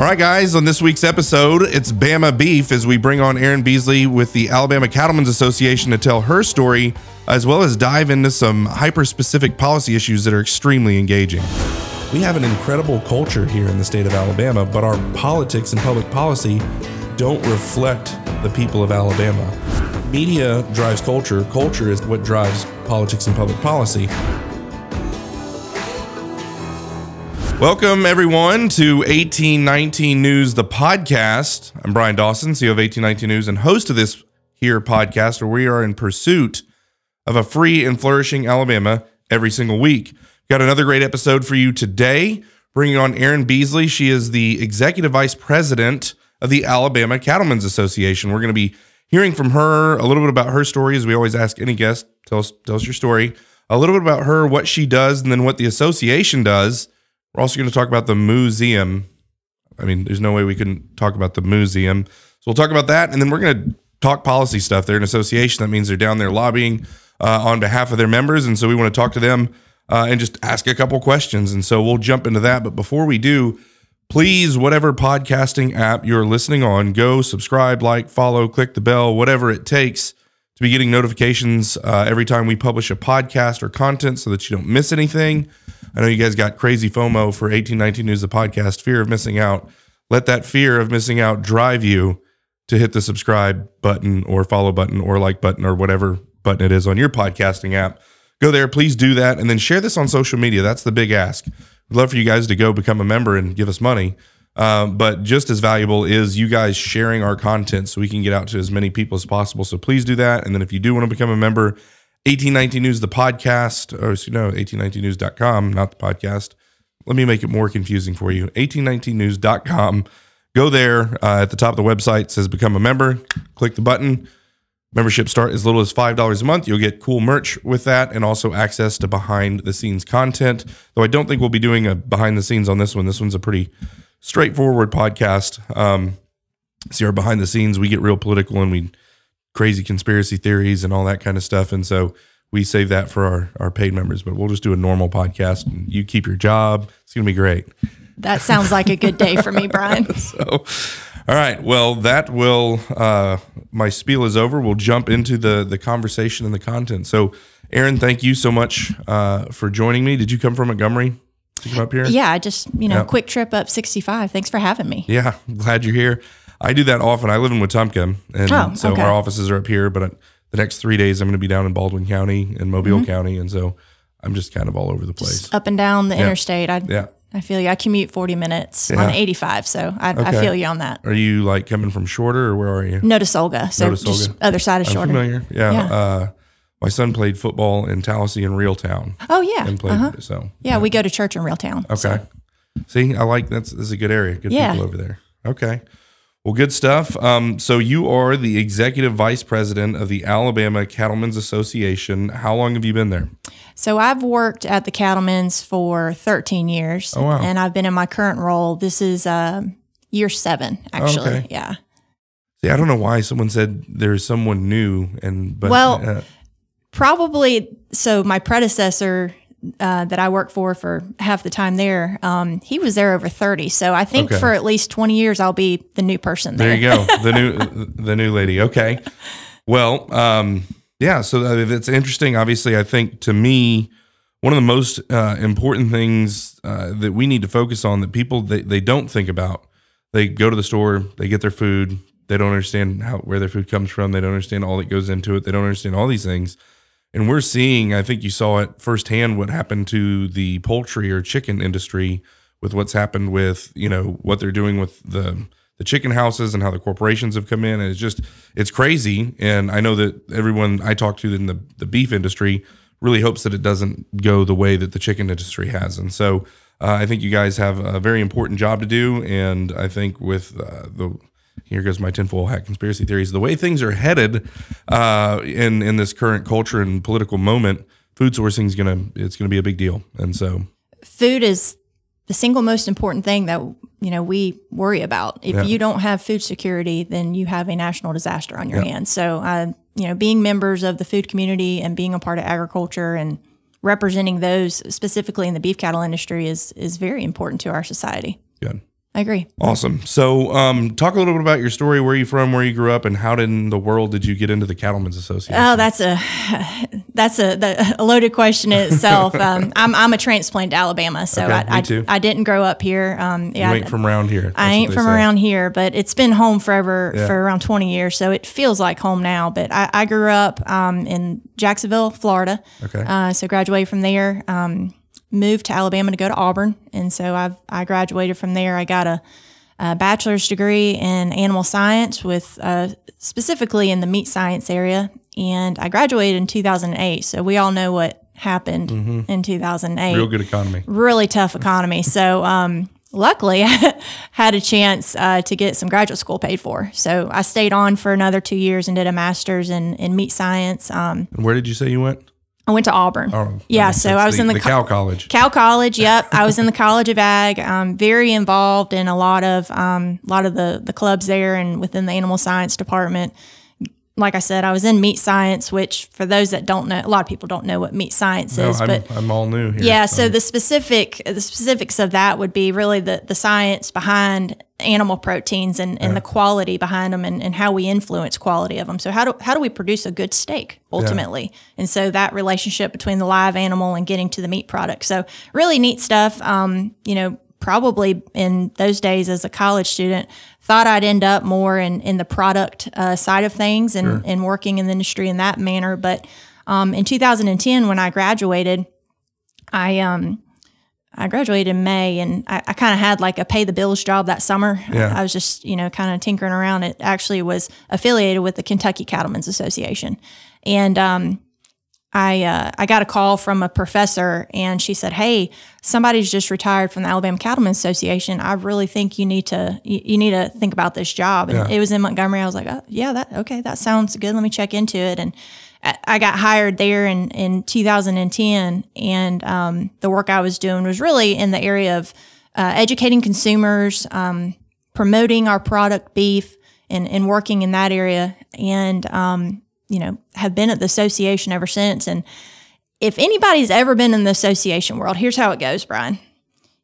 All right, guys, on this week's episode, it's Bama Beef as we bring on Erin Beasley with the Alabama Cattlemen's Association to tell her story, as well as dive into some hyper specific policy issues that are extremely engaging. We have an incredible culture here in the state of Alabama, but our politics and public policy don't reflect the people of Alabama. Media drives culture, culture is what drives politics and public policy. Welcome, everyone, to 1819 News, the podcast. I'm Brian Dawson, CEO of 1819 News, and host of this here podcast, where we are in pursuit of a free and flourishing Alabama every single week. Got another great episode for you today, bringing on Erin Beasley. She is the Executive Vice President of the Alabama Cattlemen's Association. We're going to be hearing from her a little bit about her story, as we always ask any guest. Tell us, tell us your story. A little bit about her, what she does, and then what the association does we're also going to talk about the museum. I mean, there's no way we can talk about the museum. So we'll talk about that. And then we're going to talk policy stuff. They're an association. That means they're down there lobbying uh, on behalf of their members. And so we want to talk to them uh, and just ask a couple questions. And so we'll jump into that. But before we do, please, whatever podcasting app you're listening on, go subscribe, like, follow, click the bell, whatever it takes to be getting notifications uh, every time we publish a podcast or content so that you don't miss anything. I know you guys got crazy FOMO for 1819 News, the podcast, fear of missing out. Let that fear of missing out drive you to hit the subscribe button or follow button or like button or whatever button it is on your podcasting app. Go there, please do that, and then share this on social media. That's the big ask. We'd love for you guys to go become a member and give us money. Um, but just as valuable is you guys sharing our content so we can get out to as many people as possible. So please do that. And then if you do want to become a member, 1819 News, the podcast, or you know, 1819news.com, not the podcast. Let me make it more confusing for you. 1819news.com. Go there uh, at the top of the website, says become a member. Click the button. Membership start as little as $5 a month. You'll get cool merch with that and also access to behind the scenes content. Though I don't think we'll be doing a behind the scenes on this one. This one's a pretty straightforward podcast. Um, see our behind the scenes. We get real political and we crazy conspiracy theories and all that kind of stuff. And so we save that for our, our paid members, but we'll just do a normal podcast and you keep your job. It's going to be great. That sounds like a good day for me, Brian. so, all right. Well, that will, uh, my spiel is over. We'll jump into the, the conversation and the content. So, Erin, thank you so much uh, for joining me. Did you come from Montgomery to come up here? Yeah, I just, you know, quick trip up 65. Thanks for having me. Yeah, glad you're here. I do that often. I live in Wetumpka, and oh, so okay. our offices are up here. But the next three days, I'm going to be down in Baldwin County and Mobile mm-hmm. County, and so I'm just kind of all over the place, just up and down the yeah. interstate. I, yeah, I feel you. I commute 40 minutes yeah. on 85, so I, okay. I, feel you on that. Are you like coming from Shorter, or where are you? Notasulga, so just other side of Shorter. I'm familiar. Yeah. yeah. Uh, my son played football in Tallassee and Reeltown. Oh yeah, and played uh-huh. so. Yeah, we go to church in Reeltown. Okay. So. See, I like that's this is a good area. Good people over there. Okay. Well, good stuff. Um, so you are the executive vice president of the Alabama Cattlemen's Association. How long have you been there? So I've worked at the Cattlemen's for 13 years, oh, wow. and I've been in my current role. This is uh, year seven, actually. Okay. Yeah. See, I don't know why someone said there's someone new, and but well, uh, probably. So my predecessor uh, that I work for for half the time there, um, he was there over thirty. So I think okay. for at least twenty years, I'll be the new person. There, there you go, the new the new lady. Okay, well, um, yeah. So it's interesting. Obviously, I think to me, one of the most uh, important things uh, that we need to focus on that people they, they don't think about. They go to the store, they get their food, they don't understand how where their food comes from, they don't understand all that goes into it, they don't understand all these things and we're seeing, I think you saw it firsthand what happened to the poultry or chicken industry with what's happened with, you know, what they're doing with the the chicken houses and how the corporations have come in. And it's just it's crazy. And I know that everyone I talk to in the, the beef industry really hopes that it doesn't go the way that the chicken industry has. And so uh, I think you guys have a very important job to do. And I think with uh, the here goes my tinfoil hat conspiracy theories. The way things are headed uh, in in this current culture and political moment, food sourcing is gonna it's gonna be a big deal. And so, food is the single most important thing that you know we worry about. If yeah. you don't have food security, then you have a national disaster on your yeah. hands. So, uh, you know, being members of the food community and being a part of agriculture and representing those specifically in the beef cattle industry is is very important to our society. Good. I agree. Awesome. So, um, talk a little bit about your story. Where are you from? Where you grew up, and how did in the world did you get into the Cattlemen's Association? Oh, that's a that's a, the, a loaded question in itself. um, I'm I'm a transplant to Alabama, so Okay, I. I I didn't grow up here. Um, yeah, you ain't from around here. I ain't from say. around here, but it's been home forever Yeah. for around 20 years, so it feels like home now. But I, I grew up um, in Jacksonville, Florida. Okay. Uh, so graduated from there. Um, moved to Alabama to go to Auburn, and so I've I graduated from there. I got a, a bachelor's degree in animal science with uh, specifically in the meat science area, and I graduated in 2008. So we all know what happened in 2008 Mm-hmm. Real good economy. really tough economy. So, um, luckily, I had a chance uh, to get some graduate school paid for. So, I stayed on for another two years and did a master's in, in meat science. Um, And where did you say you went? I went to Auburn. Oh, yeah, so. I was in the, the Cow College. Cal College. Yep, I was in the College of Ag. Um, very involved in a lot of um, a lot of the the clubs there and within the animal science department. Like I said, I was in meat science, which for those that don't know, a lot of people don't know what meat science No, is, I'm, but I'm all new here. yeah, so the specific the specifics of that would be really the the science behind animal proteins and, and the quality behind them and, and how we influence quality of them. So how do how do we produce a good steak ultimately? And so that relationship between the live animal and getting to the meat product. So really neat stuff. Um, you know, probably in those days as a college student, thought I'd end up more in, in the product uh, side of things and, and working in the industry in that manner. But um, in 2010, when I graduated, I um I graduated in May and I, I kind of had like a pay the bills job that summer. Yeah. I was just, you know, kind of tinkering around. It actually was affiliated with the Kentucky Cattlemen's Association. And um I uh, I got a call from a professor and she said, "Hey, somebody's just retired from the Alabama Cattlemen's Association. I really think you need to you, you need to think about this job." And Yeah. it was in Montgomery. I was like, oh, "Yeah, that okay, that sounds good. Let me check into it." And I- I got hired there in in 2010, and um, the work I was doing was really in the area of uh, educating consumers, um, promoting our product beef, and and working in that area. And um, you know, have been at the association ever since. And if anybody's ever been in the association world, here's how it goes, Brian.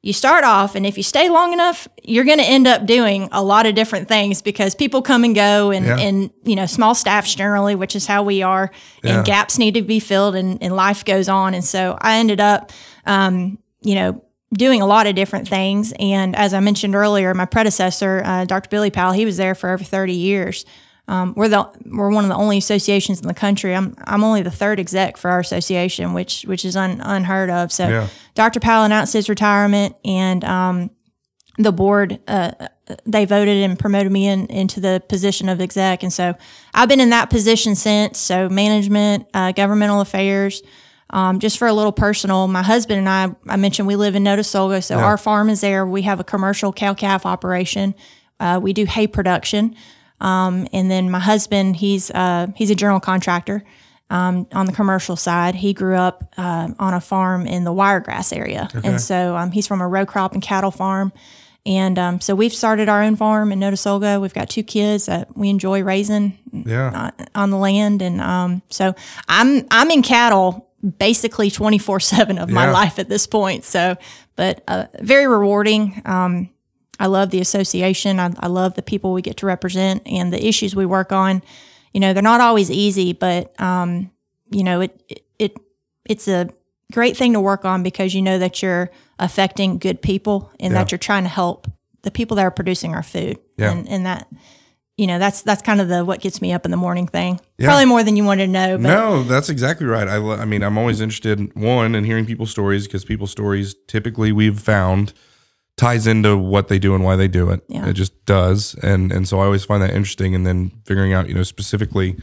You start off, and if you stay long enough, you're going to end up doing a lot of different things because people come and go, and, Yeah. and you know, small staffs generally, which is how we are, Yeah. and gaps need to be filled, and, and life goes on. And so I ended up, um, you know, doing a lot of different things. And as I mentioned earlier, my predecessor, uh, Dr. Billy Powell, he was there for over 30 years. Um, we're the we're one of the only associations in the country. I'm I'm only the third exec for our association, which which is un, unheard of. So Yeah. Dr. Powell announced his retirement, and um, the board uh, they voted and promoted me in, into the position of exec, and so I've been in that position since. So management, uh, governmental affairs. Um, just for a little personal, my husband and I, I mentioned we live in Notasulga, so our farm is there. We have a commercial cow calf operation. Uh, we do hay production, um, and then my husband, he's uh, he's a general contractor um, on the commercial side. He grew up uh, on a farm in the Wiregrass area, and so um, he's from a row crop and cattle farm. And um, so we've started our own farm in Notasulga. We've got two kids that we enjoy raising Yeah. on, on the land, and um, so I'm I'm in cattle basically 24 seven of my life at this point. So, but uh, very rewarding. Um, I love the association. I, I love the people we get to represent and the issues we work on. You know, they're not always easy, but um, you know, it, it it it's a great thing to work on because you know that you're affecting good people and Yeah. that you're trying to help the people that are producing our food. Yeah. And and that you know, that's that's kind of the what gets me up in the morning thing. Yeah. Probably more than you wanted to know, but No, that's exactly right. I, I mean, I'm always interested in one in hearing people's stories because people's stories typically we've found ties into what they do and why they do it. Yeah. It just does, and and so I always find that interesting. And then figuring out, you know, specifically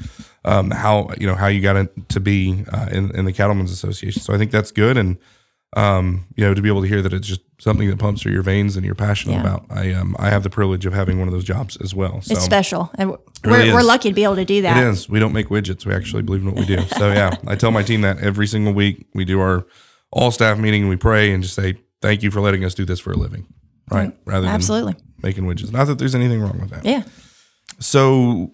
um, how you know how you got it to be uh, in in the Cattlemen's Association. So I think that's good, and um, you know, to be able to hear that it's just something that pumps through your veins and you're passionate Yeah. about. I um I have the privilege of having one of those jobs as well. So it's special. And we're, really we're lucky to be able to do that. it is. We don't make widgets. We actually believe in what we do. So yeah, I tell my team that every single week. We do our all staff meeting and we pray and just say thank you for letting us do this for a living, right? Rather than Absolutely. making widgets. Not that there's anything wrong with that. Yeah. So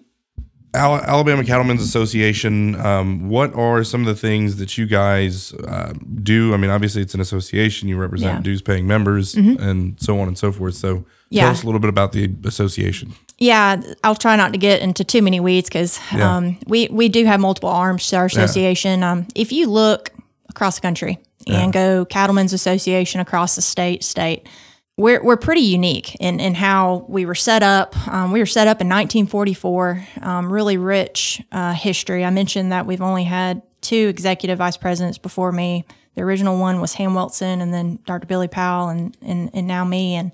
Alabama Cattlemen's Association. Um, what are some of the things that you guys uh, do? I mean, obviously, it's an association. You represent Yeah. dues paying members and so on and so forth. So, Yeah. tell us a little bit about the association. Yeah, I'll try not to get into too many weeds because Yeah. um, we we do have multiple arms to our association. Um, if you look across the country and go Cattlemen's Association across the state, state, we're we're pretty unique in in how we were set up. Um, we were set up in 1944. Um, really rich uh, history. I mentioned that we've only had two executive vice presidents before me. The original one was Ham Wilson, and then Dr. Billy Powell, and and, and now me. And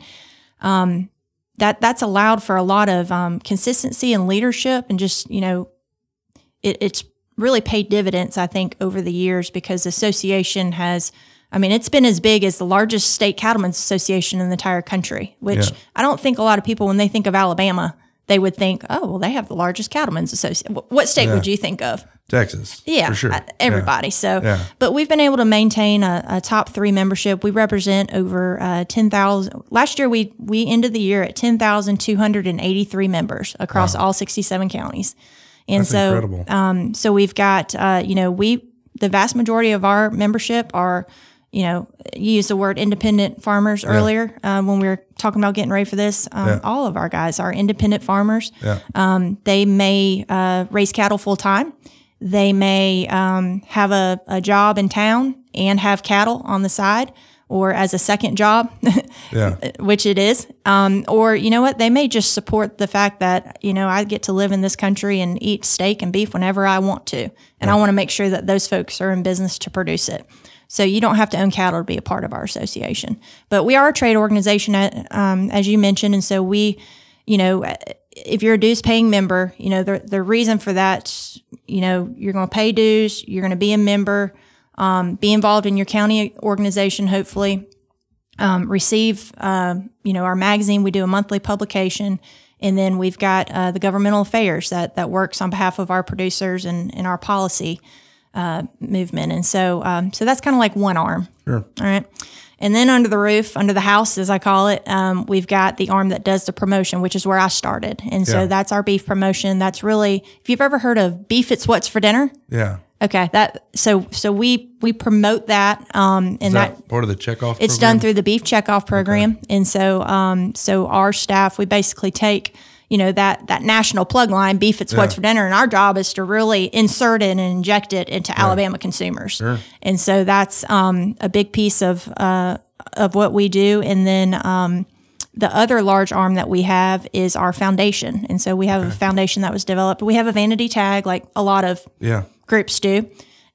that that's allowed for a lot of um, consistency and leadership and just you know it, it's really paid dividends i think over the years because the association has i mean it's been as big as the largest state cattlemen's association in the entire country which Yeah. i don't think a lot of people when they think of alabama they would think oh well they have the largest cattlemen's association what state would you think of Texas. yeah, For sure. uh, everybody. So, Yeah. but we've been able to maintain a, a top three membership. We represent over uh, ten thousand. Last year, we we ended the year at ten thousand two hundred and eighty three members across all sixty seven counties. And That's so, incredible. um, so we've got uh, you know we the vast majority of our membership are you know you used the word independent farmers earlier uh, when we were talking about getting ready for this. Um, Yeah. All of our guys are independent farmers. Yeah. Um, they may uh, raise cattle full time. They may um, have a, a job in town and have cattle on the side or as a second job, Yeah. which it is. Um, or, you know what, they may just support the fact that, you know, I get to live in this country and eat steak and beef whenever I want to. And I want to make sure that those folks are in business to produce it. So you don't have to own cattle to be a part of our association. But we are a trade organization, uh, um, as you mentioned. And so we, you know, if you're a dues paying member, you know, the, the reason for that, you know, you're going to pay dues, you're going to be a member, um, be involved in your county organization, hopefully, um, receive, uh, you know, our magazine. We do a monthly publication. And then we've got uh, the governmental affairs that, that works on behalf of our producers and, and our policy uh, movement. And so, um, so that's kind of like one arm. Sure. All right. And then under the roof, under the house, as I call it, um, we've got the arm that does the promotion, which is where I started. And so Yeah. that's our beef promotion. That's really, if you've ever heard of beef, it's what's for dinner. Yeah. Okay. That, so, so we, we promote that. Um, and that, that, part of the checkoff? it's program? done through the beef checkoff program. And so, um, so our staff, we basically take, you know, that, that national plug line, beef, it's what's for dinner. And our job is to really insert it and inject it into Alabama consumers. And so that's, um, a big piece of, uh, of what we do. And then, um, the other large arm that we have is our foundation. And so we have a foundation that was developed. We have a vanity tag like a lot of Yeah. groups do,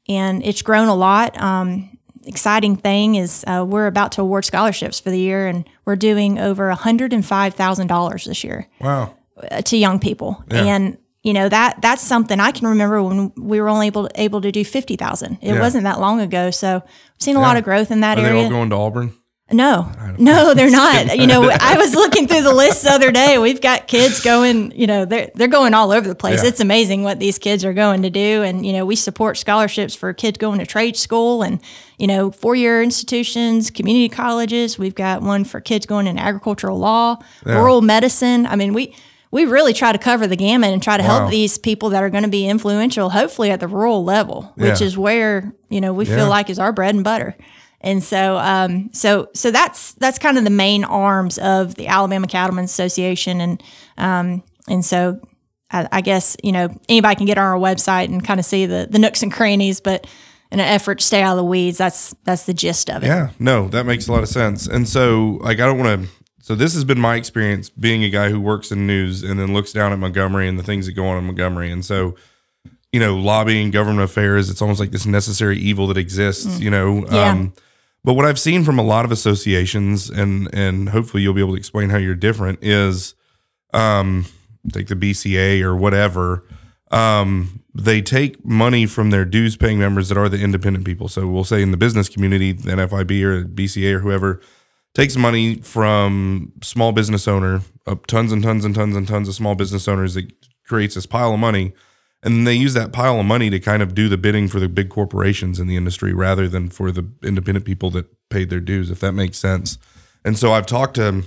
and it's grown a lot. Um, exciting thing is uh, we're about to award scholarships for the year, and we're doing over hundred and five thousand dollars this year Wow. uh, to young people, and you know that that's something I can remember when we were only able to, able to do fifty thousand. It Yeah. wasn't that long ago, so we've seen a lot of growth in that Are they area. all going to Auburn? No, no, they're not. You know, I was looking through the list the other day. We've got kids going, you know, they're, they're going all over the place. Yeah. It's amazing what these kids are going to do. And, you know, we support scholarships for kids going to trade school and, you know, four year institutions, community colleges. We've got one for kids going in agricultural law, rural medicine. I mean, we, we really try to cover the gamut and try to Wow. help these people that are going to be influential, hopefully at the rural level, which Yeah. is where, you know, we Yeah. feel like is our bread and butter. And so, um, so, so that's that's kind of the main arms of the Alabama Cattlemen's Association, and um, and so I, I guess you know anybody can get on our website and kind of see the the nooks and crannies, but in an effort to stay out of the weeds, that's that's the gist of it. Yeah, no, that makes a lot of sense. And so, like, I don't want to. So this has been my experience being a guy who works in news and then looks down at Montgomery and the things that go on in Montgomery. And so, you know, lobbying, government affairs, it's almost like this necessary evil that exists. You know. Yeah. Um, but what I've seen from a lot of associations, and and hopefully you'll be able to explain how you're different, is um, take the BCA or whatever. Um, they take money from their dues paying members that are the independent people. So we'll say in the business community, the NFIB or BCA or whoever takes money from small business owner, up tons and tons and tons and tons of small business owners that creates this pile of money. And then they use that pile of money to kind of do the bidding for the big corporations in the industry rather than for the independent people that paid their dues, if that makes sense. And so I've talked to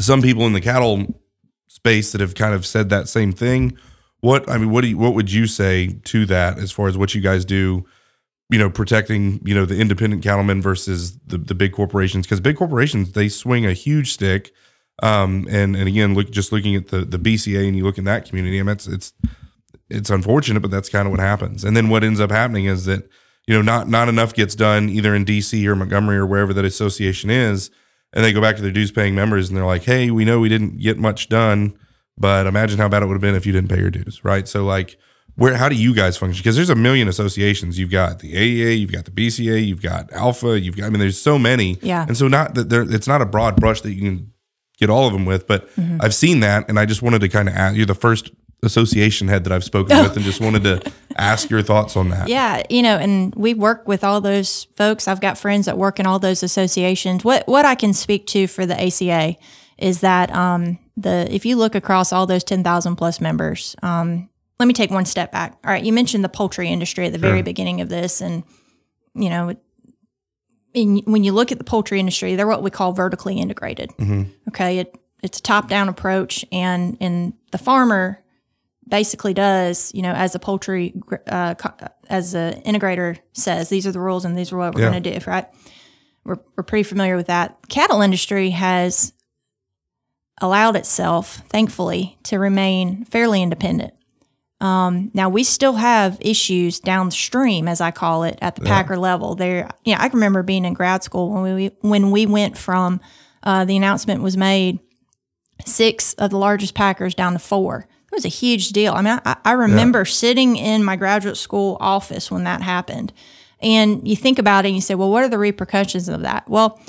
some people in the cattle space that have kind of said that same thing. what I mean, what do you, what would you say to that as far as what you guys do? You know, protecting you know the independent cattlemen versus the the big corporations because big corporations they swing a huge stick. Um, and and again, look just looking at the the BCA and you look in that community, I mean, it's it's it's unfortunate, but that's kind of what happens. And then what ends up happening is that you know not not enough gets done either in DC or Montgomery or wherever that association is, and they go back to their dues paying members and they're like, hey, we know we didn't get much done but imagine how bad it would have been if you didn't pay your dues, right? So like where how do you guys function? Because there's a million associations. You've got the AEA, you've got the BCA, you've got Alfa, you've got I mean there's so many. Yeah. And so not that there it's not a broad brush that you can get all of them with, but mm-hmm. I've seen that and I just wanted to kind of ask you're the first association head that I've spoken with and just wanted to ask your thoughts on that. Yeah, you know, and we work with all those folks. I've got friends that work in all those associations. What what I can speak to for the ACA is that um, the if you look across all those 10,000 plus members, um, let me take one step back. All right, you mentioned the poultry industry at the very beginning of this, and you know, in, when you look at the poultry industry, they're what we call vertically integrated. Mm-hmm. Okay, it, it's a top down approach, and and the farmer basically does, you know, as a poultry, uh, as an integrator says, these are the rules and these are what we're yeah. going to do, right? We're, we're pretty familiar with that. Cattle industry has allowed itself, thankfully, to remain fairly independent. Um, now we still have issues downstream, as I call it, at the yeah. packer level. There, yeah, I remember being in grad school when we when we went from uh, the announcement was made, six of the largest packers down to four. It was a huge deal. I mean, I, I remember yeah. sitting in my graduate school office when that happened, and you think about it and you say, well, what are the repercussions of that? Well,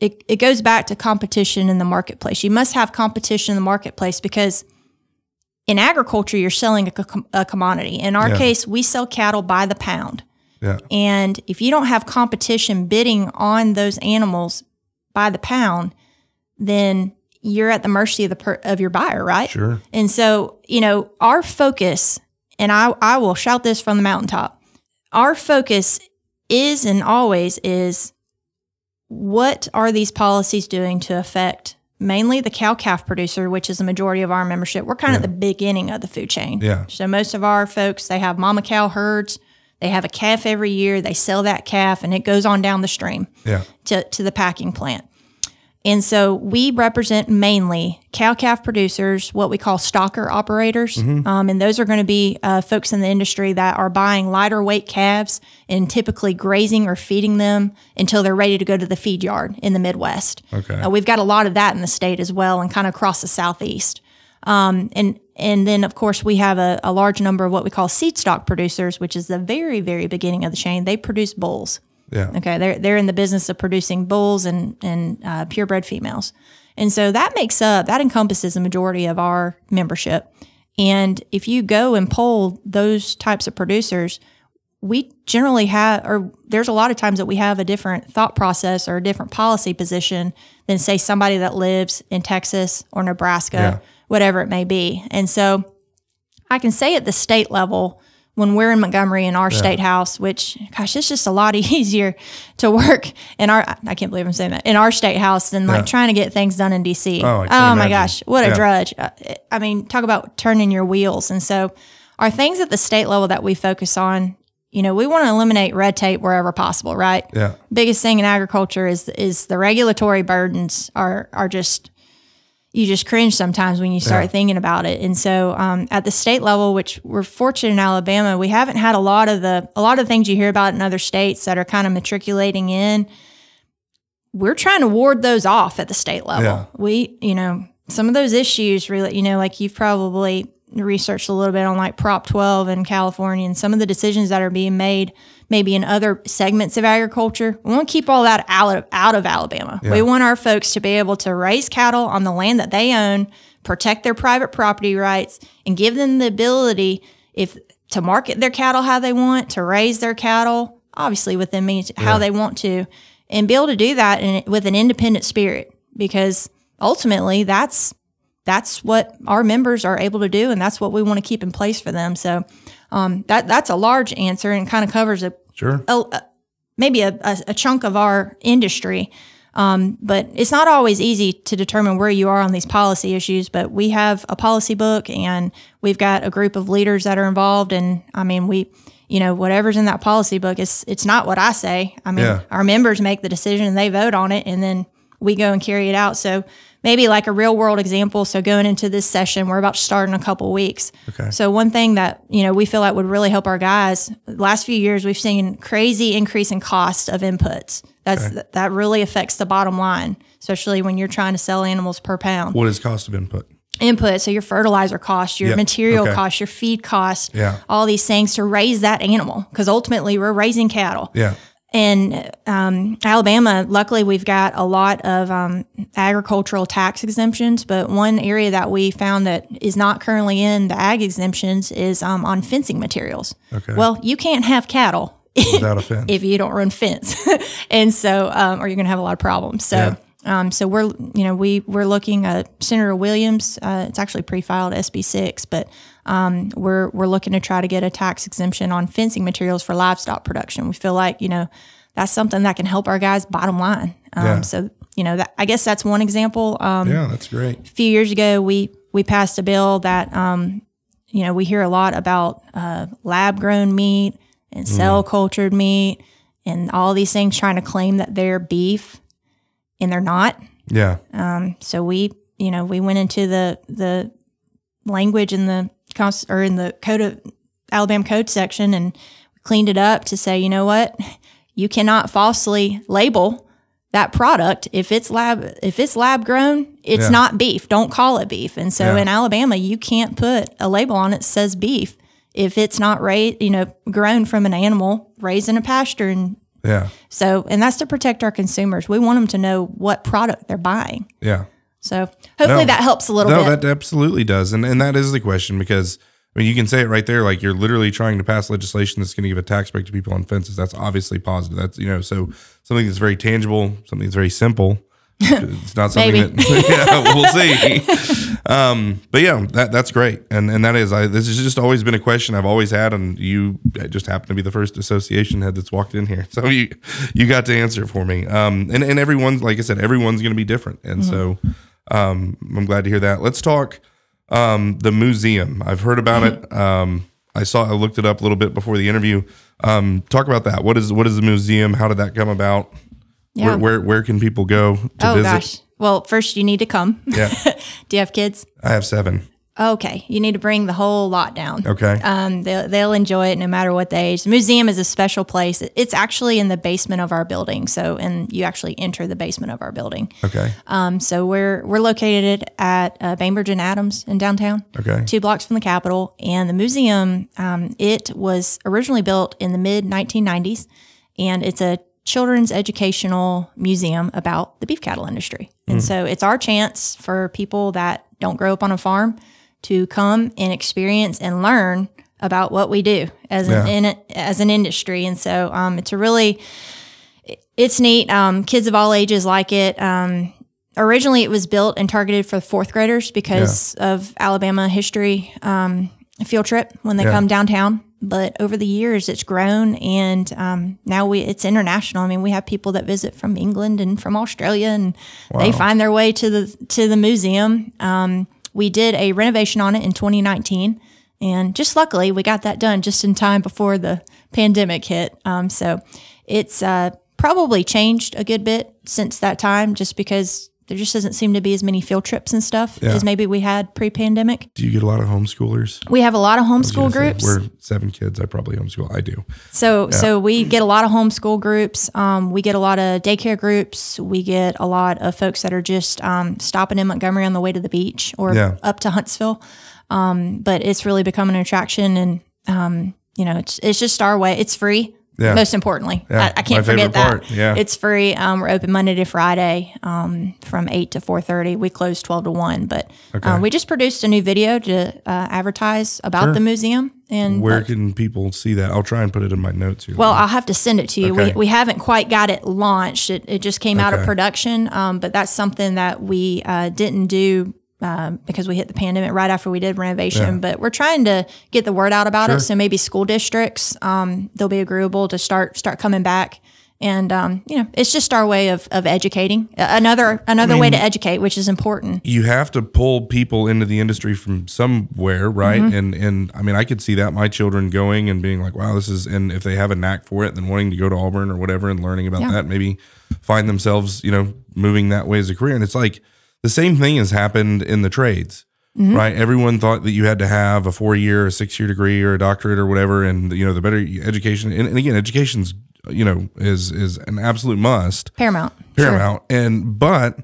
it, it goes back to competition in the marketplace. You must have competition in the marketplace because in agriculture, you're selling a, a commodity. In our yeah. case, we sell cattle by the pound. Yeah. And if you don't have competition bidding on those animals by the pound, then you're at the mercy of the per, of your buyer, right? Sure. And so, you know, our focus, and I I will shout this from the mountaintop. Our focus is and always is what are these policies doing to affect mainly the cow calf producer, which is the majority of our membership? We're kind yeah. of the beginning of the food chain. Yeah. So most of our folks, they have mama cow herds. They have a calf every year. They sell that calf and it goes on down the stream yeah. to, to the packing plant. And so we represent mainly cow calf producers, what we call stocker operators. Mm-hmm. Um, and those are going to be uh, folks in the industry that are buying lighter weight calves and typically grazing or feeding them until they're ready to go to the feed yard in the Midwest. Okay. Uh, we've got a lot of that in the state as well and kind of across the Southeast. Um, and and then of course we have a, a large number of what we call seed stock producers, which is the very very beginning of the chain. They produce bulls. Yeah. Okay. They're they're in the business of producing bulls and and uh, purebred females, and so that makes up that encompasses the majority of our membership. And if you go and poll those types of producers, we generally have, or there's a lot of times that we have a different thought process or a different policy position than say somebody that lives in Texas or Nebraska, yeah. whatever it may be. And so I can say at the state level, when we're in Montgomery in our yeah. state house, which gosh, it's just a lot easier to work in our I can't believe I'm saying that in our state house than like yeah. trying to get things done in DC. Oh, oh my gosh, what a yeah. drudge. Uh, I mean, talk about turning your wheels. And so our things at the state level that we focus on, you know, we want to eliminate red tape wherever possible, right? Yeah. Biggest thing in agriculture is is the regulatory burdens are are just you just cringe sometimes when you start yeah. thinking about it. And so um, at the state level, which we're fortunate in Alabama, we haven't had a lot of the a lot of things you hear about in other states that are kind of matriculating in. We're trying to ward those off at the state level. Yeah. We, you know, some of those issues really, you know, like you've probably researched a little bit on like Prop 12 in California and some of the decisions that are being made maybe in other segments of agriculture. We want to keep all that out of, out of Alabama. Yeah. We want our folks to be able to raise cattle on the land that they own, protect their private property rights, and give them the ability if to market their cattle how they want, to raise their cattle, obviously within means how yeah. they want to, and be able to do that in, with an independent spirit because ultimately that's that's what our members are able to do and that's what we want to keep in place for them. So um, that that's a large answer and kind of covers a sure a, a, maybe a, a, chunk of our industry. Um, but it's not always easy to determine where you are on these policy issues. But we have a policy book, and we've got a group of leaders that are involved. And I mean, we, you know, whatever's in that policy book, it's it's not what I say. I mean, Yeah. our members make the decision, and they vote on it, and then we go and carry it out. So maybe like a real world example. So going into this session, we're about to start in a couple weeks. Okay. So one thing that you know we feel like would really help our guys. Last few years, we've seen crazy increase in cost of inputs. That's that really affects the bottom line, especially when you're trying to sell animals per pound. What is cost of input? Input, so your fertilizer cost, your Yep. material Okay. cost, your feed cost, Yeah. all these things to raise that animal. Because ultimately, we're raising cattle. Yeah. In um, Alabama, luckily, we've got a lot of um, agricultural tax exemptions. But one area that we found that is not currently in the ag exemptions is um, on fencing materials. Okay. Well, you can't have cattle Without a fence. if you don't run fence, and so um, or you're going to have a lot of problems. So. Um, so we're, you know, we we're looking at Senator Williams. Uh, it's actually pre-filed SB six, but um, we're we're looking to try to get a tax exemption on fencing materials for livestock production. We feel like you know that's something that can help our guys' bottom line. Um, Yeah. So you know, that, I guess that's one example. Um, yeah, that's great. a few years ago, we we passed a bill that um, you know we hear a lot about uh, lab grown meat and cell cultured meat and all these things trying to claim that they're beef, and they're not. Yeah. Um, So we you know we went into the the language in the or in the code of Alabama code section and cleaned it up to say you know what you cannot falsely label that product if it's lab if it's lab grown it's Yeah. not beef don't call it beef and so Yeah. in alabama you can't put a label on it that says beef if it's not raised you know grown from an animal raised in a pasture and Yeah. so and that's to protect our consumers we want them to know what product they're buying Yeah. so hopefully No. that helps a little No, bit that absolutely does. And and that is the question because I mean you can say it right there, like you're literally trying to pass legislation that's gonna give a tax break to people on fences. That's obviously positive. That's you know, so something that's very tangible, something that's very simple. It's not something that yeah, we'll see. Um, but yeah, that that's great. And and that is I this has just always been a question I've always had and you just happen to be the first association head that's walked in here. So you you got to answer it for me. Um and, and everyone's like I said, everyone's gonna be different. And so um, I'm glad to hear that. Let's talk um, the museum. I've heard about it. Um, I saw. I looked it up a little bit before the interview. Um, talk about that. What is what is the museum? How did that come about? Yeah. Where, where where can people go to visit? oh visit? gosh well first you need to come Yeah, do you have kids I have seven. okay you need to bring the whole lot down Okay. Um, they'll, they'll enjoy it no matter what the age. The museum is a special place. It's actually in the basement of our building. So, and you actually enter the basement of our building. okay. Um, so we're we're located at uh, Bainbridge and Adams in downtown, Okay. two blocks from the Capitol. And the museum, um, it was originally built in the mid 1990s, and it's a children's educational museum about the beef cattle industry. And so it's our chance for people that don't grow up on a farm to come and experience and learn about what we do as Yeah. an in, as an industry. And so um, it's a really it's neat. Um, kids of all ages like it. Um, originally, it was built and targeted for fourth graders because of Alabama history um, field trip when they Yeah. come downtown. But over the years, it's grown, and um, now we it's international. I mean, we have people that visit from England and from Australia, and they find their way to the to the museum. Um, we did a renovation on it in 2019, and just luckily, we got that done just in time before the pandemic hit. Um, so it's uh, probably changed a good bit since that time, just because there just doesn't seem to be as many field trips and stuff Yeah. as maybe we had pre-pandemic. Do you get a lot of homeschoolers? We have a lot of homeschool Gonna say, groups. We're seven kids. I probably homeschool. I do. So so we get a lot of homeschool groups. Um, we get a lot of daycare groups. We get a lot of folks that are just um, stopping in Montgomery on the way to the beach or Yeah. up to Huntsville. Um, but it's really become an attraction, and um, you know, it's it's just our way. It's free. Yeah. Most importantly, Yeah, I, I can't forget that. part, yeah. It's free. Um, we're open Monday to Friday um, from eight to four thirty. We close twelve to one. But Okay. uh, we just produced a new video to uh, advertise about the museum and Where can people see that? I'll try and put it in my notes here. well, I'll have to send it to you. Okay. We, we haven't quite got it launched. It, it just came out of production, um, but that's something that we uh, didn't do um, because we hit the pandemic right after we did renovation. Yeah. But we're trying to get the word out about Sure. it. So maybe school districts um, they'll be agreeable to start start coming back And um, you know, it's just our way of, of educating. Another another way to educate, which is important. you have to pull people into the industry from somewhere, right? Mm-hmm. And and I mean, I could see that my children going and being like, "Wow, this is," and if they have a knack for it, then wanting to go to Auburn or whatever and learning about Yeah. that, maybe find themselves, you know, moving that way as a career. And it's like the same thing has happened in the trades. Mm-hmm. Right. Everyone thought that you had to have a four year, a six year degree or a doctorate or whatever. And, you know, the better education. And, and again, education's, you know, is, is an absolute must Paramount. Sure. paramount. And but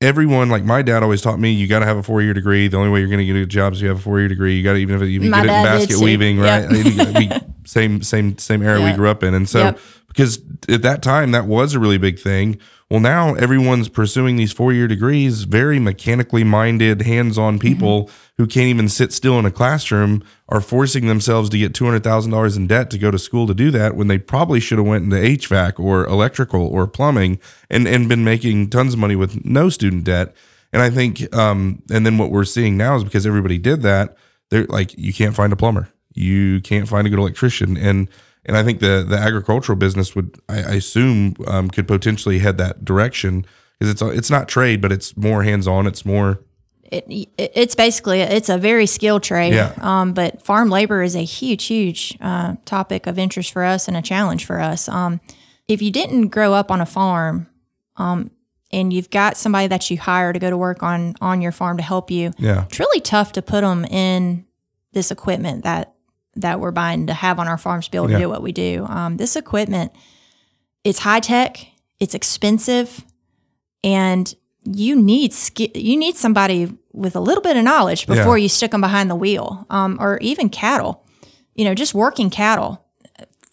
everyone, like my dad, always taught me, you got to have a four year degree. The only way you're going to get a job is you have a four year degree. You got to even if you My get it in basket weaving, Yep. right? Gotta same same same era we grew up in, and so Yep. because at that time that was a really big thing. Well, now everyone's pursuing these four year degrees. Very mechanically minded, hands on Mm-hmm. people who can't even sit still in a classroom are forcing themselves to get two hundred thousand dollars in debt to go to school to do that when they probably should have went into HVAC or electrical or plumbing and and been making tons of money with no student debt. And I think, um, and then what we're seeing now is because everybody did that, they're like, you can't find a plumber, you can't find a good electrician, and and I think the the agricultural business would, I, I assume, um, could potentially head that direction because it's it's not trade, but it's more hands on. It's more it, it- it's basically it's a very skilled trade. Yeah. Um, but farm labor is a huge, huge uh, topic of interest for us and a challenge for us. Um, if you didn't grow up on a farm, um, and you've got somebody that you hire to go to work on on your farm to help you, yeah it's really tough to put them in this equipment that that we're buying to have on our farms to be able to Yeah. do what we do. Um, this equipment, it's high tech, it's expensive, and you need ski- you need somebody with a little bit of knowledge before Yeah. you stick them behind the wheel, um, or even cattle. You know, just working cattle.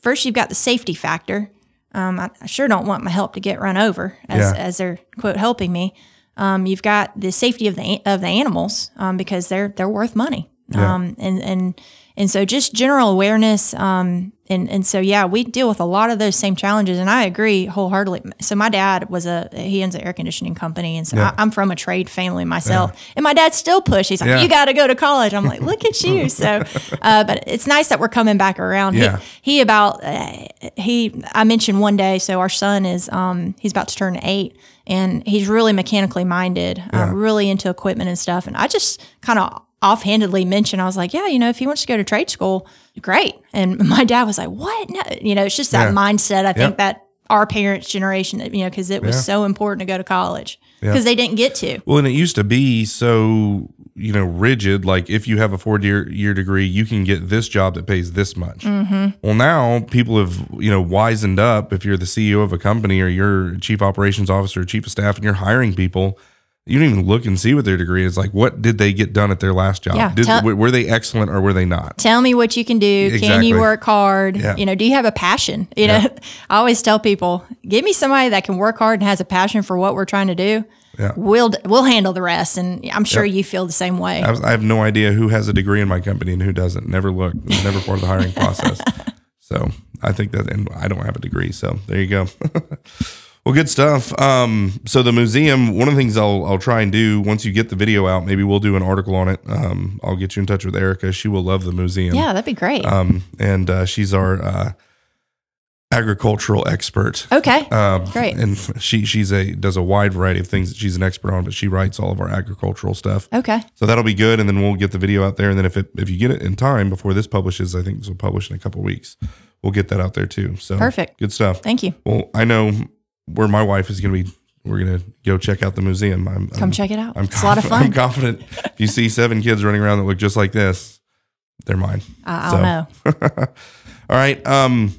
First, you've got the safety factor. Um, I, I sure don't want my help to get run over as, Yeah. as they're quote helping me. Um, you've got the safety of the of the animals um, because they're they're worth money. Um, and and and so just general awareness. Um, and and so yeah, we deal with a lot of those same challenges. And I agree wholeheartedly. So my dad was a he owns an air conditioning company, and so Yeah. I, I'm from a trade family myself. And my dad still pushed. He's like, Yeah. you got to go to college. I'm like, look at you. So, uh, but it's nice that we're coming back around. He- Yeah. He, about uh, he I mentioned one day. So our son is um he's about to turn eight, and he's really mechanically minded, um, really into equipment and stuff. And I just kind of offhandedly mentioned, I was like, yeah, you know, if he wants to go to trade school, great. And my dad was like, what? No. You know, it's just that Yeah. mindset. I think that our parents' generation, you know, because it was Yeah. so important to go to college because they didn't get to. Well, and it used to be so you know rigid. Like if you have a four year year degree, you can get this job that pays this much. Mm-hmm. Well, now people have you know wizened up. If you're the CEO of a company or you're chief operations officer, chief of staff, and you're hiring people. You don't even look and see what their degree is. Like, what did they get done at their last job? Yeah, Did, tell- were they excellent or were they not? tell me what you can do. Can you work hard? Yeah. You know, do you have a passion? You know, I always tell people, give me somebody that can work hard and has a passion for what we're trying to do. Yeah. We'll we'll handle the rest, and I'm sure you feel the same way. I, was- I have no idea who has a degree in my company and who doesn't. Never looked. Was never part of the hiring process. So I think that, and I don't have a degree. So there you go. well, good stuff. Um, so the museum, one of the things I'll I'll try and do once you get the video out, maybe we'll do an article on it. Um, I'll get you in touch with Erica. She will love the museum. yeah, that'd be great. Um, and uh, she's our uh, agricultural expert. okay, Um, Great. And she she's a does a wide variety of things that she's an expert on, but she writes all of our agricultural stuff. okay, So that'll be good, and then we'll get the video out there. And then if it if you get it in time before this publishes, I think this will publish in a couple weeks. We'll get that out there too. So Perfect. good stuff. thank you. Well, I know where my wife is going to be. We're going to go check out the museum. I'm, Come I'm, check it out. I'm it's a lot of fun. I'm confident. If you see seven kids running around that look just like this, they're mine. I, I So- don't know. All right. Um,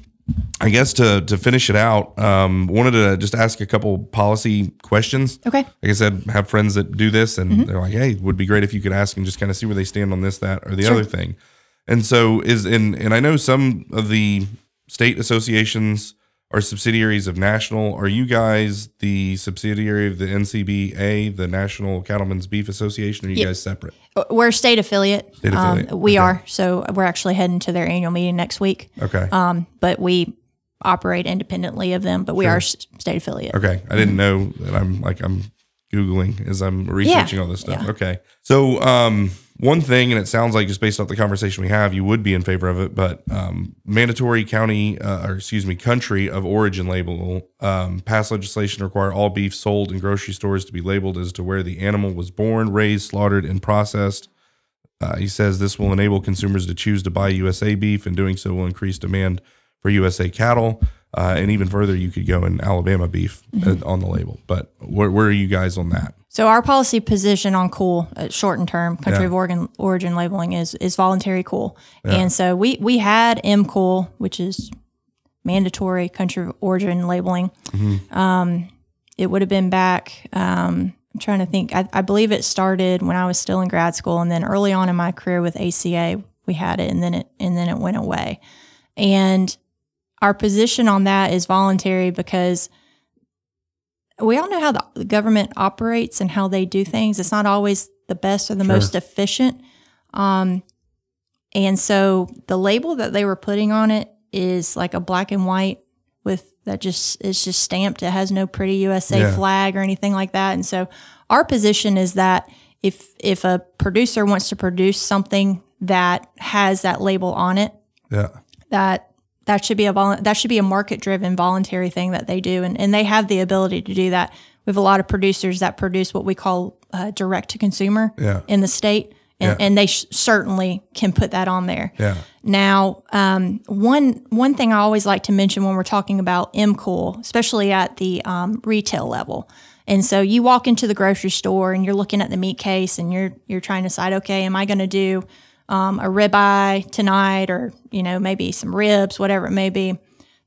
I guess to to finish it out, um, wanted to just ask a couple policy questions. Okay. Like I said, have friends that do this, and Mm-hmm. they're like, "Hey, would be great if you could ask and just kind of see where they stand on this, that, or the other thing." And so is in, and I know some of the state associations are subsidiaries of national. Are you guys the subsidiary of the NCBA, the National Cattlemen's Beef Association? Or are you Yeah. guys separate? We're a state affiliate. State affiliate. Um, we Okay. are. So we're actually heading to their annual meeting next week. Okay. Um, but we operate independently of them, but we are state affiliate. Okay. I didn't know that I'm like I'm Googling as I'm researching all this stuff. Okay. So um one thing, and it sounds like just based off the conversation we have, you would be in favor of it, but um, mandatory county, uh, or excuse me, country of origin label um, passed legislation to require all beef sold in grocery stores to be labeled as to where the animal was born, raised, slaughtered, and processed. Uh, he says this will enable consumers to choose to buy USA beef, and doing so will increase demand for USA cattle. Uh, and even further, you could go in Alabama beef mm-hmm. on the label. But where, where, are you guys on that? So our policy position on COOL, uh, shortened term country yeah. of origin, origin labeling is is voluntary COOL, yeah. and so we we had MCOOL, which is mandatory country of origin labeling. Mm-hmm. Um, it would have been back. Um, I'm trying to think. I, I believe it started when I was still in grad school, and then early on in my career with ACA, we had it, and then it and then it went away. And our position on that is voluntary because we all know how the government operates and how they do things. It's not always the best or the sure. most efficient. Um, and so the label that they were putting on it is like a black and white with that just is just stamped. It has no pretty USA yeah. flag or anything like that. And so our position is that if if a producer wants to produce something that has that label on it, yeah. that that should be a vol- that should be a market driven voluntary thing that they do and, and they have the ability to do that we have a lot of producers that produce what we call uh, direct to consumer yeah. in the state and, yeah. and they sh- certainly can put that on there yeah. now um, one one thing i always like to mention when we're talking about MCOOL especially at the um, retail level and so you walk into the grocery store and you're looking at the meat case and you're you're trying to decide okay am i going to do um, a ribeye tonight or, you know, maybe some ribs, whatever it may be.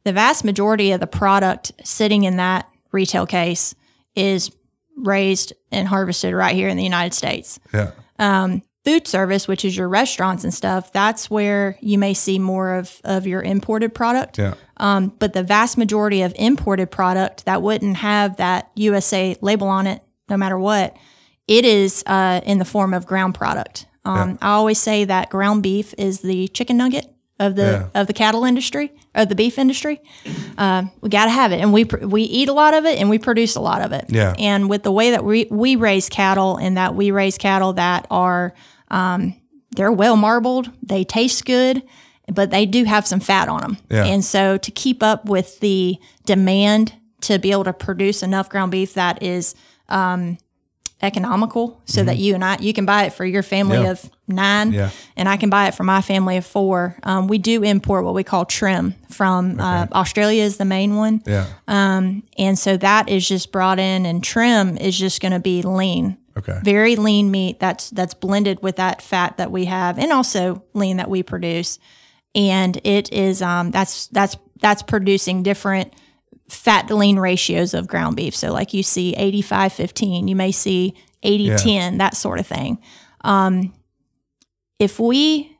The vast majority of the product sitting in that retail case is raised and harvested right here in the United States. Yeah. Um, food service, which is your restaurants and stuff, that's where you may see more of, of your imported product. Yeah. Um, but the vast majority of imported product that wouldn't have that USA label on it, no matter what, it is uh, in the form of ground product. Um, yeah. I always say that ground beef is the chicken nugget of the yeah. of the cattle industry of the beef industry. Uh, we got to have it, and we we eat a lot of it, and we produce a lot of it. Yeah. And with the way that we we raise cattle, and that we raise cattle that are um, they're well marbled, they taste good, but they do have some fat on them. Yeah. And so to keep up with the demand to be able to produce enough ground beef that is um, economical so mm-hmm. that you and I you can buy it for your family yeah. of nine yeah. and I can buy it for my family of four. Um, we do import what we call trim from uh, okay. uh, Australia is the main one. Yeah. Um, and so that is just brought in and trim is just going to be lean. Okay. Very lean meat that's that's blended with that fat that we have and also lean that we produce. And it is um, that's that's that's producing different fat to lean ratios of ground beef. So, like you see 85 15, you may see 80 yeah. 10, that sort of thing. Um, if we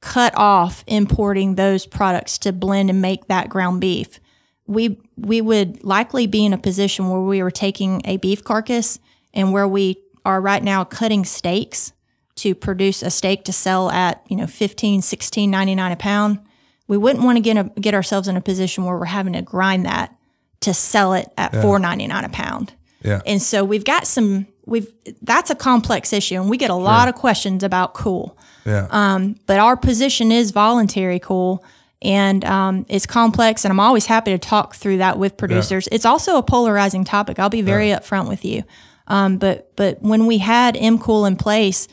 cut off importing those products to blend and make that ground beef, we we would likely be in a position where we were taking a beef carcass and where we are right now cutting steaks to produce a steak to sell at you know 15 16 99 a pound we wouldn't want to get a, get ourselves in a position where we're having to grind that to sell it at yeah. four ninety nine a pound. Yeah. And so we've got some we've that's a complex issue and we get a lot of questions about COOL. Yeah. Um, but our position is voluntary COOL and um, it's complex and I'm always happy to talk through that with producers. Yeah. It's also a polarizing topic. I'll be very yeah. upfront with you. Um, but but when we had MCOOL in place,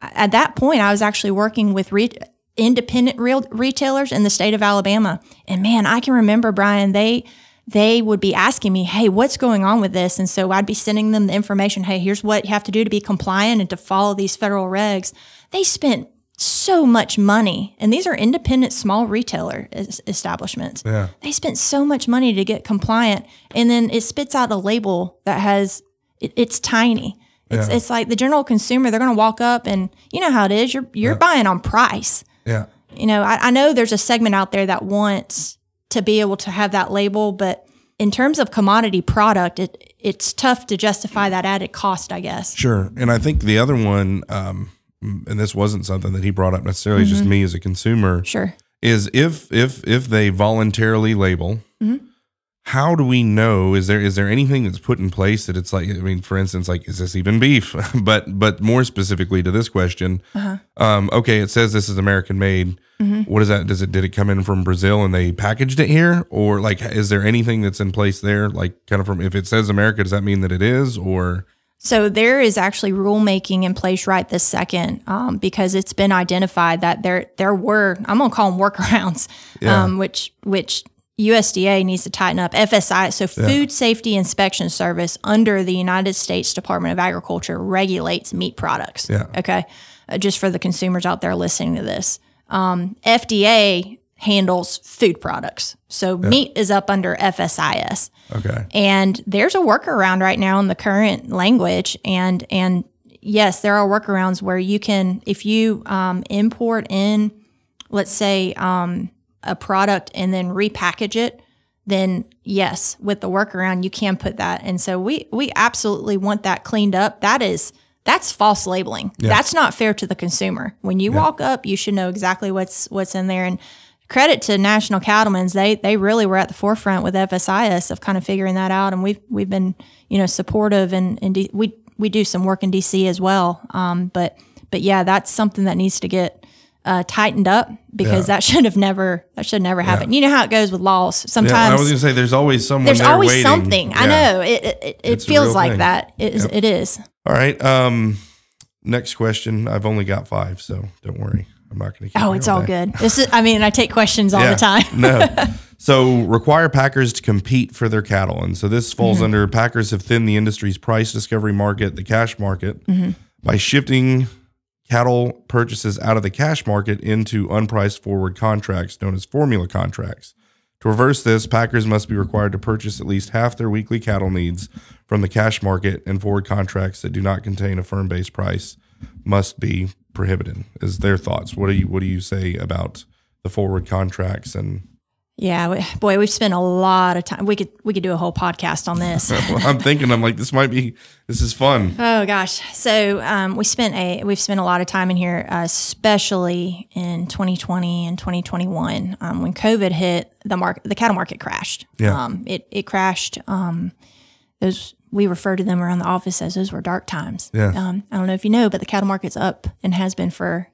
at that point I was actually working with re- independent real retailers in the state of Alabama. And man, I can remember Brian, they they would be asking me, Hey, what's going on with this? And so I'd be sending them the information. Hey, here's what you have to do to be compliant and to follow these federal regs. They spent so much money, and these are independent small retailer establishments. Yeah. They spent so much money to get compliant, and then it spits out a label that has it, it's tiny. It's yeah. it's like the general consumer. They're going to walk up, and you know how it is. You're you're yeah. buying on price. Yeah. You know, I, I know there's a segment out there that wants to be able to have that label. But in terms of commodity product, it it's tough to justify that added cost, I guess. Sure. And I think the other one, um, and this wasn't something that he brought up necessarily, mm-hmm. just me as a consumer. Sure. Is if if if they voluntarily label, mm-hmm. How do we know is there is there anything that's put in place that it's like i mean for instance like is this even beef but but more specifically to this question uh-huh. um, okay it says this is american made mm-hmm. what is that does it did it come in from brazil and they packaged it here or like is there anything that's in place there like kind of from if it says america does that mean that it is or so there is actually rulemaking in place right this second um, because it's been identified that there there were I'm gonna call them workarounds, yeah. um, which which USDA needs to tighten up. FSI, so yeah. Food Safety Inspection Service under the United States Department of Agriculture regulates meat products. Yeah. Okay. Uh, just for the consumers out there listening to this. Um, FDA handles food products. So yeah. meat is up under FSIS. Okay. And there's a workaround right now in the current language and and yes, there are workarounds where you can if you um, import in let's say um, a product and then repackage it, then yes, with the workaround, you can put that. And so we we absolutely want that cleaned up. That is that's false labeling. Yeah. That's not fair to the consumer. When you yeah. walk up, you should know exactly what's what's in there. And credit to National Cattlemen's, they they really were at the forefront with FSIS of kind of figuring that out. And we've we've been you know supportive and and D- we we do some work in DC as well. Um, but but yeah, that's something that needs to get uh, tightened up because yeah. that should have never that should never happen. Yeah. You know how it goes with laws. Sometimes yeah, I was going to say there's always someone. There's there always waiting. something. I know it. It, it feels like thing. that. It is, yep. it is. All right. Um, next question. I've only got five, so don't worry. I'm not going to. Oh, it's all, all good. This is. I mean, I take questions all the time. no. So require packers to compete for their cattle, and so this falls mm-hmm. under packers have thinned the industry's price discovery market, the cash market, mm-hmm. by shifting cattle purchases out of the cash market into unpriced forward contracts known as formula contracts. To reverse this, packers must be required to purchase at least half their weekly cattle needs from the cash market, and forward contracts that do not contain a firm base price must be prohibited. Is their thoughts? What do you what do you say about the forward contracts and yeah, we, boy, we've spent a lot of time. We could we could do a whole podcast on this. I'm thinking, I'm like, this might be, this is fun. Oh gosh, so um, we spent a we've spent a lot of time in here, uh, especially in 2020 and 2021 um, when COVID hit. The market, the cattle market crashed. Yeah, um, it it crashed. Um, those we refer to them around the office as those were dark times. Yeah. Um, I don't know if you know, but the cattle market's up and has been for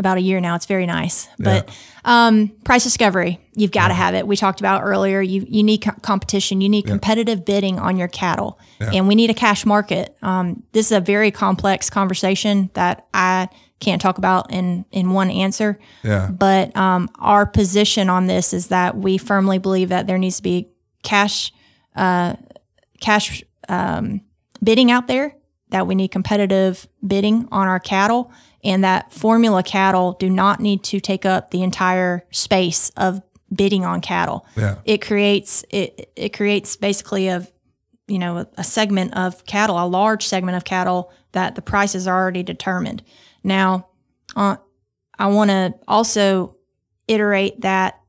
about a year now. It's very nice. But yeah. um, price discovery, you've got to yeah. have it. We talked about earlier. You you need co- competition. You need yeah. competitive bidding on your cattle, and we need a cash market. Um, this is a very complex conversation that I can't talk about in in one answer. Yeah. But um, our position on this is that we firmly believe that there needs to be cash uh, cash um, bidding out there. That we need competitive bidding on our cattle and that formula cattle do not need to take up the entire space of bidding on cattle. Yeah. It creates it it creates basically a you know a, a segment of cattle, a large segment of cattle that the price is already determined. Now, uh, I want to also iterate that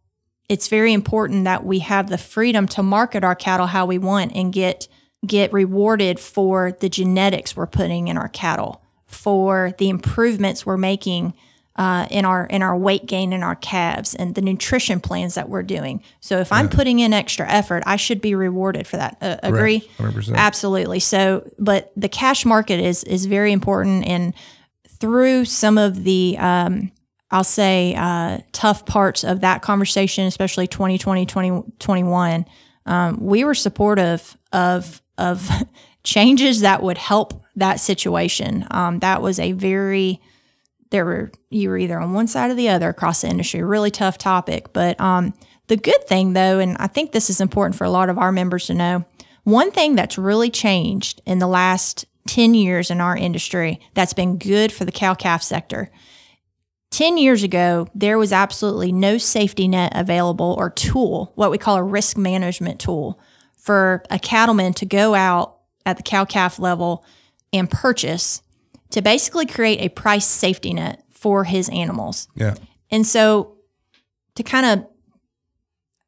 it's very important that we have the freedom to market our cattle how we want and get get rewarded for the genetics we're putting in our cattle for the improvements we're making uh, in our in our weight gain in our calves and the nutrition plans that we're doing. So if yeah. I'm putting in extra effort, I should be rewarded for that. Uh, agree? 100%. Absolutely. So, but the cash market is is very important, and through some of the um, I'll say uh, tough parts of that conversation, especially 2020, 2021, um, we were supportive of of changes that would help that situation. Um, that was a very there were you were either on one side or the other across the industry. Really tough topic, but um, the good thing though, and I think this is important for a lot of our members to know, one thing that's really changed in the last 10 years in our industry that's been good for the cow calf sector. 10 years ago, there was absolutely no safety net available or tool, what we call a risk management tool, for a cattleman to go out at the cow calf level and purchase to basically create a price safety net for his animals. Yeah. And so to kind of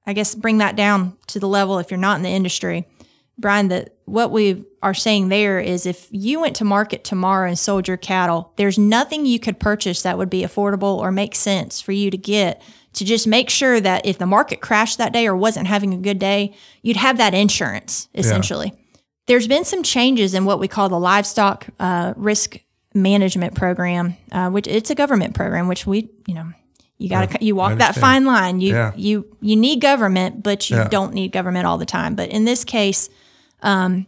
I guess bring that down to the level if you're not in the industry, Brian, that what we are saying there is if you went to market tomorrow and sold your cattle, there's nothing you could purchase that would be affordable or make sense for you to get to just make sure that if the market crashed that day or wasn't having a good day, you'd have that insurance essentially. Yeah. There's been some changes in what we call the livestock uh, risk management program, uh, which it's a government program, which we, you know, you got to you walk that fine line. You yeah. you you need government, but you yeah. don't need government all the time. But in this case, um,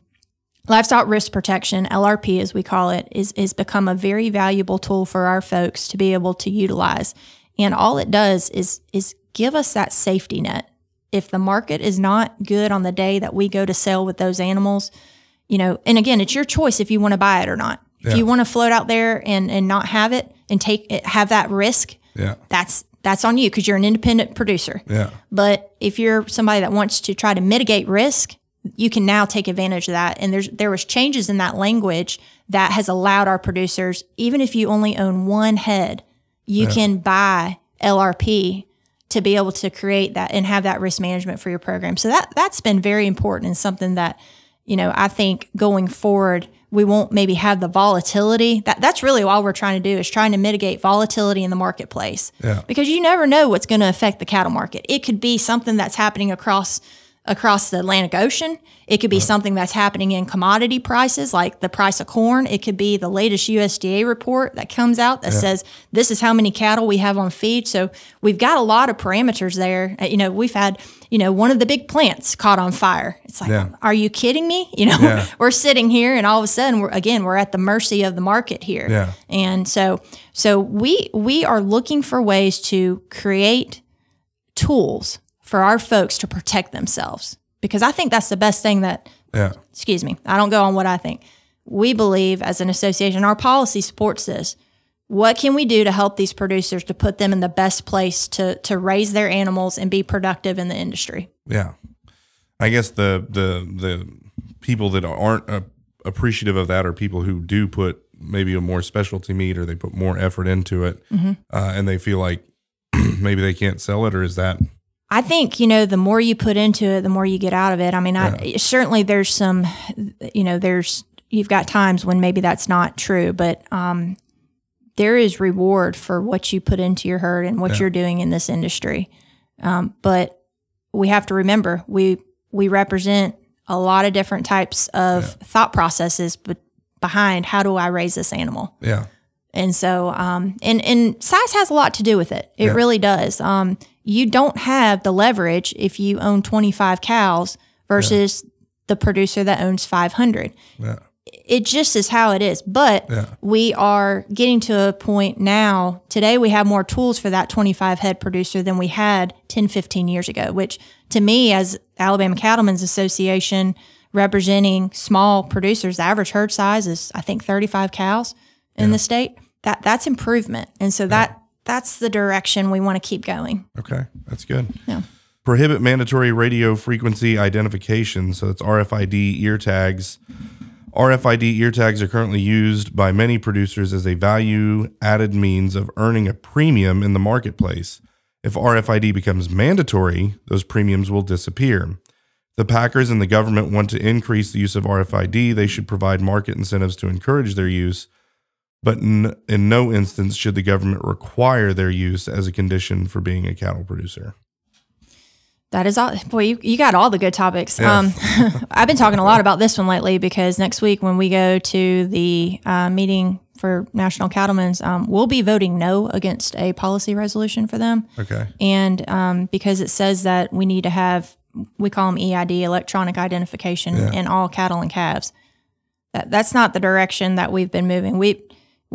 livestock risk protection (LRP) as we call it is is become a very valuable tool for our folks to be able to utilize. And all it does is is give us that safety net. If the market is not good on the day that we go to sell with those animals, you know, and again, it's your choice if you want to buy it or not. If yeah. you want to float out there and and not have it and take it, have that risk, yeah. That's that's on you because you're an independent producer. Yeah. But if you're somebody that wants to try to mitigate risk, you can now take advantage of that. And there's there was changes in that language that has allowed our producers, even if you only own one head, you yeah. can buy LRP to be able to create that and have that risk management for your program. So that that's been very important and something that, you know, I think going forward we won't maybe have the volatility. That that's really all we're trying to do is trying to mitigate volatility in the marketplace. Yeah. Because you never know what's going to affect the cattle market. It could be something that's happening across across the Atlantic Ocean. It could be right. something that's happening in commodity prices, like the price of corn. It could be the latest USDA report that comes out that yeah. says this is how many cattle we have on feed. So we've got a lot of parameters there. Uh, you know, we've had, you know, one of the big plants caught on fire. It's like, yeah. are you kidding me? You know, yeah. we're sitting here and all of a sudden we're again we're at the mercy of the market here. Yeah. And so so we we are looking for ways to create tools for our folks to protect themselves because I think that's the best thing that, yeah. excuse me, I don't go on what I think. We believe as an association, our policy supports this. What can we do to help these producers to put them in the best place to, to raise their animals and be productive in the industry? Yeah. I guess the, the, the people that aren't uh, appreciative of that are people who do put maybe a more specialty meat or they put more effort into it mm-hmm. uh, and they feel like maybe they can't sell it or is that I think you know the more you put into it, the more you get out of it. I mean, yeah. I, certainly there's some, you know, there's you've got times when maybe that's not true, but um, there is reward for what you put into your herd and what yeah. you're doing in this industry. Um, but we have to remember we we represent a lot of different types of yeah. thought processes, but behind how do I raise this animal? Yeah. And so, um, and and size has a lot to do with it. It really does. Um, you don't have the leverage if you own 25 cows versus yeah. the producer that owns 500. Yeah. It just is how it is. But yeah. we are getting to a point now. Today, we have more tools for that 25 head producer than we had 10, 15 years ago, which to me, as Alabama Cattlemen's Association representing small producers, the average herd size is, I think, 35 cows in the state. That That's improvement. And so that that's the direction we want to keep going. Okay, that's good. Yeah. Prohibit mandatory radio frequency identification. So it's RFID ear tags. RFID ear tags are currently used by many producers as a value added means of earning a premium in the marketplace. If RFID becomes mandatory, those premiums will disappear. The packers and the government want to increase the use of RFID. They should provide market incentives to encourage their use but in, in no instance should the government require their use as a condition for being a cattle producer. That is all. Boy, you, you got all the good topics. Yeah. Um, I've been talking a lot about this one lately because next week when we go to the uh, meeting for National Cattlemen's, um, we'll be voting no against a policy resolution for them. Okay. And um, because it says that we need to have, we call them EID, electronic identification, yeah. in all cattle and calves. That, that's not the direction that we've been moving. We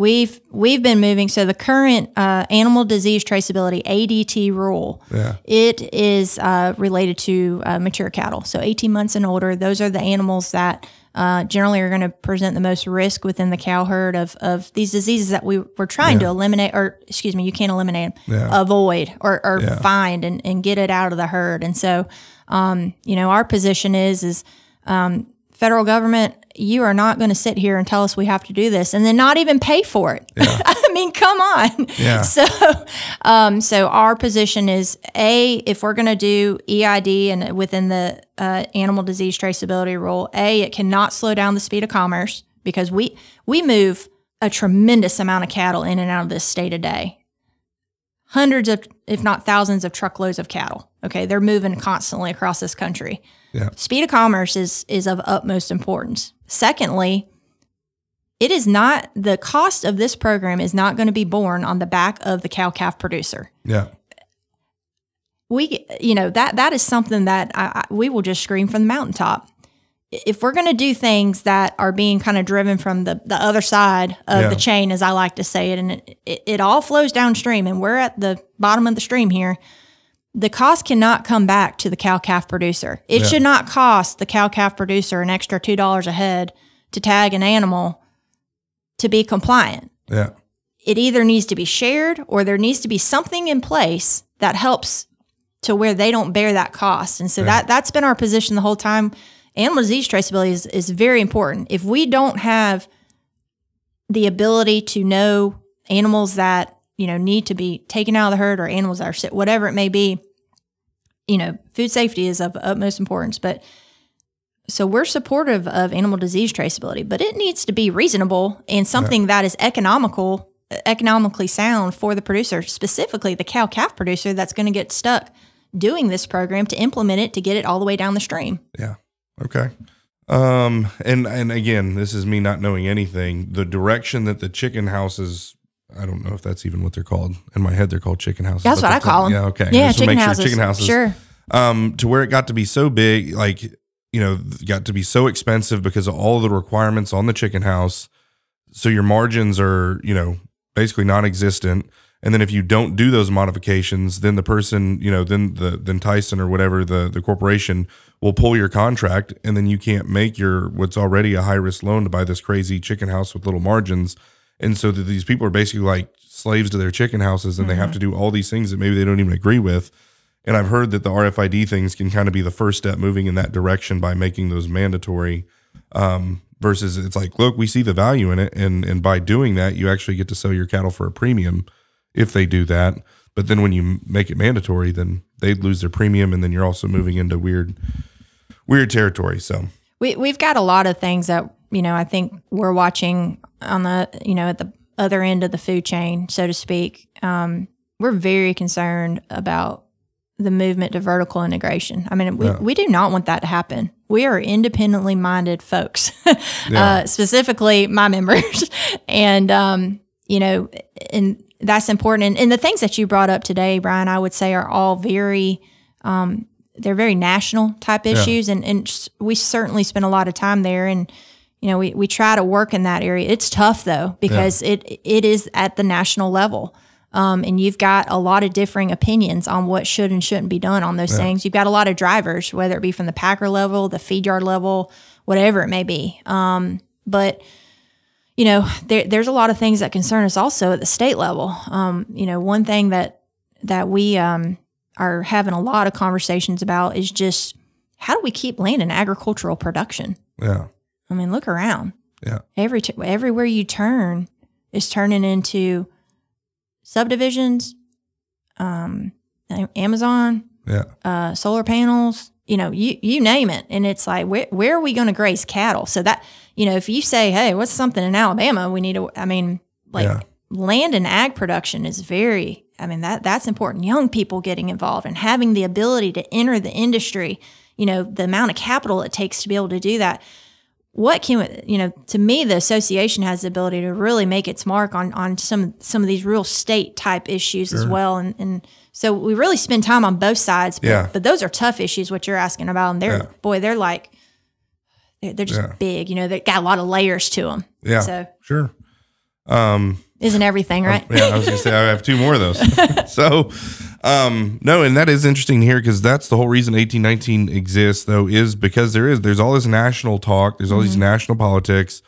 We've we've been moving. So the current uh, animal disease traceability ADT rule, yeah. it is uh, related to uh, mature cattle. So 18 months and older. Those are the animals that uh, generally are going to present the most risk within the cow herd of, of these diseases that we we're trying yeah. to eliminate, or excuse me, you can't eliminate them, yeah. avoid or, or find and, and get it out of the herd. And so, um, you know, our position is is um, federal government you are not going to sit here and tell us we have to do this and then not even pay for it. Yeah. I mean, come on. Yeah. So, um, so our position is a if we're going to do EID and within the uh, animal disease traceability rule, a it cannot slow down the speed of commerce because we we move a tremendous amount of cattle in and out of this state a day. hundreds of, if not thousands of truckloads of cattle. Okay. They're moving constantly across this country. Yeah. Speed of commerce is, is of utmost importance. Secondly, it is not the cost of this program is not going to be borne on the back of the cow calf producer. Yeah. We, you know, that that is something that I, I, we will just scream from the mountaintop. If we're going to do things that are being kind of driven from the, the other side of Yeah. the chain, as I like to say it, and it, it, it all flows downstream, and we're at the bottom of the stream here, the cost cannot come back to the cow calf producer. It Yeah. should not cost the cow calf producer an extra $2 a head to tag an animal to be compliant. Yeah. It either needs to be shared or there needs to be something in place that helps to where they don't bear that cost. And so that that's been our position the whole time. Animal disease traceability is, is very important. If we don't have the ability to know animals that you know need to be taken out of the herd or animals that are sick, whatever it may be, you know, food safety is of utmost importance. But so we're supportive of animal disease traceability, but it needs to be reasonable and something that is economical, economically sound for the producer, specifically the cow calf producer that's going to get stuck doing this program to implement it to get it all the way down the stream. Yeah. Okay. Um, and and again, this is me not knowing anything. The direction that the chicken houses, I don't know if that's even what they're called. In my head, they're called chicken houses. That's what I call them. Yeah. Okay. Yeah, Just chicken make sure houses. Chicken houses. Sure. Um, to where it got to be so big, like you know, got to be so expensive because of all the requirements on the chicken house. So your margins are, you know, basically non-existent. And then if you don't do those modifications, then the person, you know, then the then Tyson or whatever the the corporation will pull your contract, and then you can't make your what's already a high risk loan to buy this crazy chicken house with little margins. And so that these people are basically like slaves to their chicken houses, and they have to do all these things that maybe they don't even agree with. And I've heard that the RFID things can kind of be the first step moving in that direction by making those mandatory. Um, versus it's like, look, we see the value in it, and and by doing that, you actually get to sell your cattle for a premium if they do that. But then when you make it mandatory, then they'd lose their premium, and then you're also moving into weird, weird territory. So We we've got a lot of things that you know I think we're watching on the you know at the other end of the food chain, so to speak. Um, we're very concerned about the movement to vertical integration. I mean, we, Yeah. we do not want that to happen. We are independently minded folks, Yeah. uh, specifically my members, and um, you know, and that's important. And, and the things that you brought up today, Brian, I would say are all very um, they're very national type issues and, and we certainly spend a lot of time there and you know we, we try to work in that area. It's tough though because it it is at the national level. Um, and you've got a lot of differing opinions on what should and shouldn't be done on those things. You've got a lot of drivers whether it be from the packer level the feed yard level whatever it may be. Um, but you know there, there's a lot of things that concern us also at the state level. Um, you know one thing that that we um, are having a lot of conversations about is just how do we keep land in agricultural production? yeah, I mean, look around. Yeah. Every t- everywhere you turn is turning into subdivisions, um, Amazon, yeah, uh, solar panels. You know, you you name it, and it's like where where are we going to graze cattle? So that you know, if you say, hey, what's something in Alabama? We need to. I mean, like Yeah. land and ag production is very. I mean that that's important. Young people getting involved and having the ability to enter the industry. You know, the amount of capital it takes to be able to do that. What can you know? To me, the association has the ability to really make its mark on on some some of these real state type issues as well, and and so we really spend time on both sides. But, Yeah. but those are tough issues. What you're asking about, and they're Yeah. boy, they're like they're, they're just Yeah. big. You know, they got a lot of layers to them. yeah, So sure. Um, isn't everything right? yeah, I was gonna say I have two more of those. so, um, no, and that is interesting here because that's the whole reason 1819 exists, though, is because there is there's all this national talk, there's all these Mm-hmm. national politics.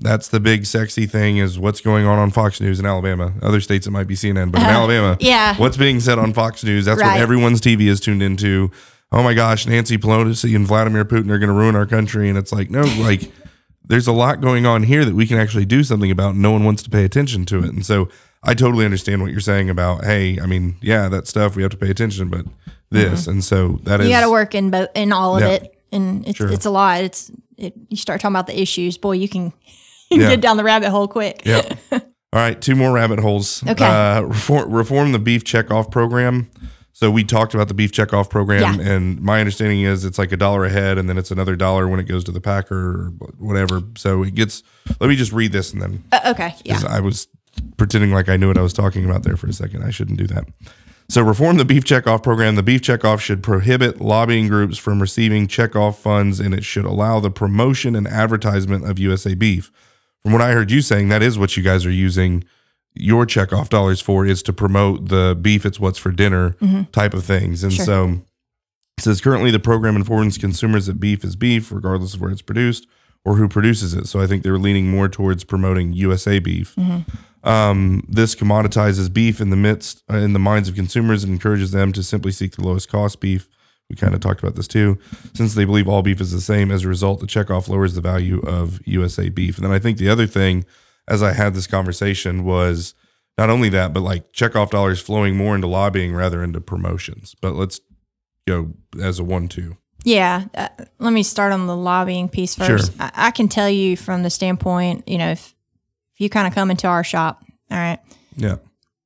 That's the big sexy thing is what's going on on Fox News in Alabama. Other states it might be CNN, but in Alabama, yeah. what's being said on Fox News, that's Right. what everyone's TV is tuned into. Oh my gosh, Nancy Pelosi and Vladimir Putin are going to ruin our country, and it's like no, like there's a lot going on here that we can actually do something about. And no one wants to pay attention to it, and so I totally understand what you're saying about hey, I mean, yeah, that stuff we have to pay attention, but this, and so that is Mm-hmm. you got to work in both in all of Yeah. it, and it's Sure. it's a lot. It's it, you start talking about the issues, boy, you can you can Yeah. get down the rabbit hole quick. yeah. All right, two more rabbit holes. Okay. Uh, reform, reform the beef checkoff program. So we talked about the beef checkoff program, Yeah. and my understanding is it's like a dollar a head, and then it's another dollar when it goes to the packer or whatever. So it gets. Let me just read this, and then Uh, okay. Yeah. I was pretending like I knew what I was talking about there for a second. I shouldn't do that. So, reform the beef checkoff program. The beef checkoff should prohibit lobbying groups from receiving checkoff funds and it should allow the promotion and advertisement of USA beef. From what I heard you saying, that is what you guys are using your checkoff dollars for is to promote the beef, it's what's for dinner mm-hmm. type of things. And Sure. so it says currently the program informs consumers that beef is beef, regardless of where it's produced or who produces it. So I think they're leaning more towards promoting USA beef. Mm-hmm. Um, this commoditizes beef in the midst uh, in the minds of consumers and encourages them to simply seek the lowest cost beef. We kind of talked about this too, since they believe all beef is the same. As a result, the checkoff lowers the value of USA beef. And then I think the other thing, as I had this conversation, was not only that, but like checkoff dollars flowing more into lobbying rather into promotions. But let's go as a one-two. Yeah. Uh, let me start on the lobbying piece first. Sure. I, I can tell you from the standpoint, you know, if, if you kind of come into our shop, all right, Yeah,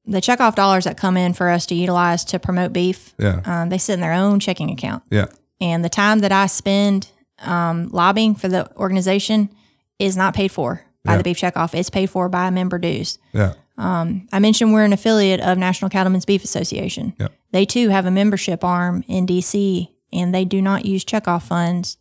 the checkoff dollars that come in for us to utilize to promote beef, yeah, um, they sit in their own checking account. yeah, And the time that I spend um, lobbying for the organization is not paid for by Yeah. the beef checkoff. It's paid for by member dues. yeah, I mentioned we're an affiliate of National Cattlemen's Beef Association. Yeah. They too have a membership arm in DC, and they do not use checkoff funds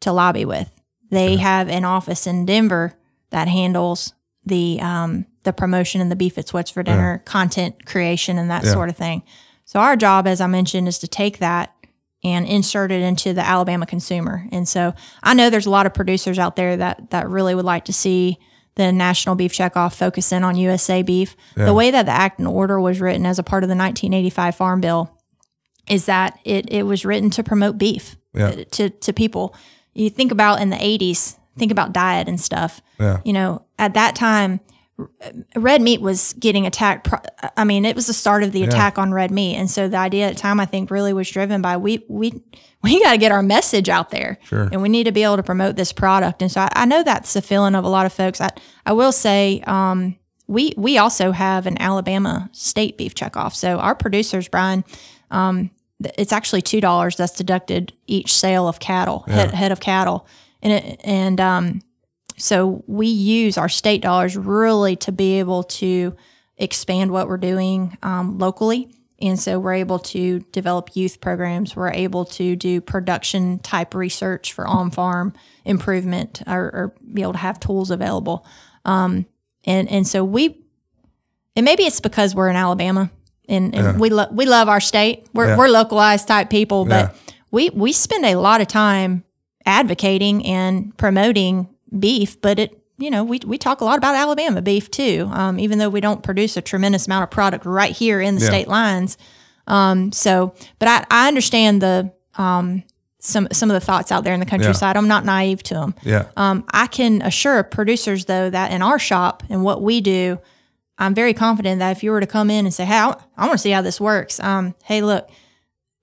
to lobby with. They have an office in Denver that handles the um, the promotion and the beef it's what's for dinner content creation and that Yeah. sort of thing. So our job, as I mentioned, is to take that and insert it into the Alabama consumer. And so I know there's a lot of producers out there that that really would like to see the National Beef Checkoff focus in on USA beef. The way that the Act and Order was written as a part of the 1985 Farm Bill is that it it was written to promote beef Yeah. to to people. You think about in the 80s, think about diet and stuff. yeah, You know, at that time, red meat was getting attacked. I mean, it was the start of the attack on red meat, and so the idea at the time, I think, really was driven by we we we got to get our message out there, Sure. and we need to be able to promote this product. And so I, I know that's the feeling of a lot of folks. I I will say. Um, we, we also have an Alabama state beef checkoff. So our producers, Brian, um, it's actually two dollars that's deducted each sale of cattle, head, head of cattle, and it, and um, so we use our state dollars really to be able to expand what we're doing um, locally. And so we're able to develop youth programs. We're able to do production type research for on farm improvement or, or be able to have tools available. Um, and, and so we, and maybe it's because we're in Alabama and, and we, lo- we love our state. We're, Yeah. we're localized type people, but Yeah. we, we spend a lot of time advocating and promoting beef, but it, you know, we, we talk a lot about Alabama beef too, um, even though we don't produce a tremendous amount of product right here in the Yeah. state lines. Um, so, but I, I understand the, um, some, some of the thoughts out there in the countryside. I'm not naive to them. yeah, Um, I can assure producers though that in our shop and what we do, I'm very confident that if you were to come in and say, "Hey, I, I want to see how this works," um, hey, look,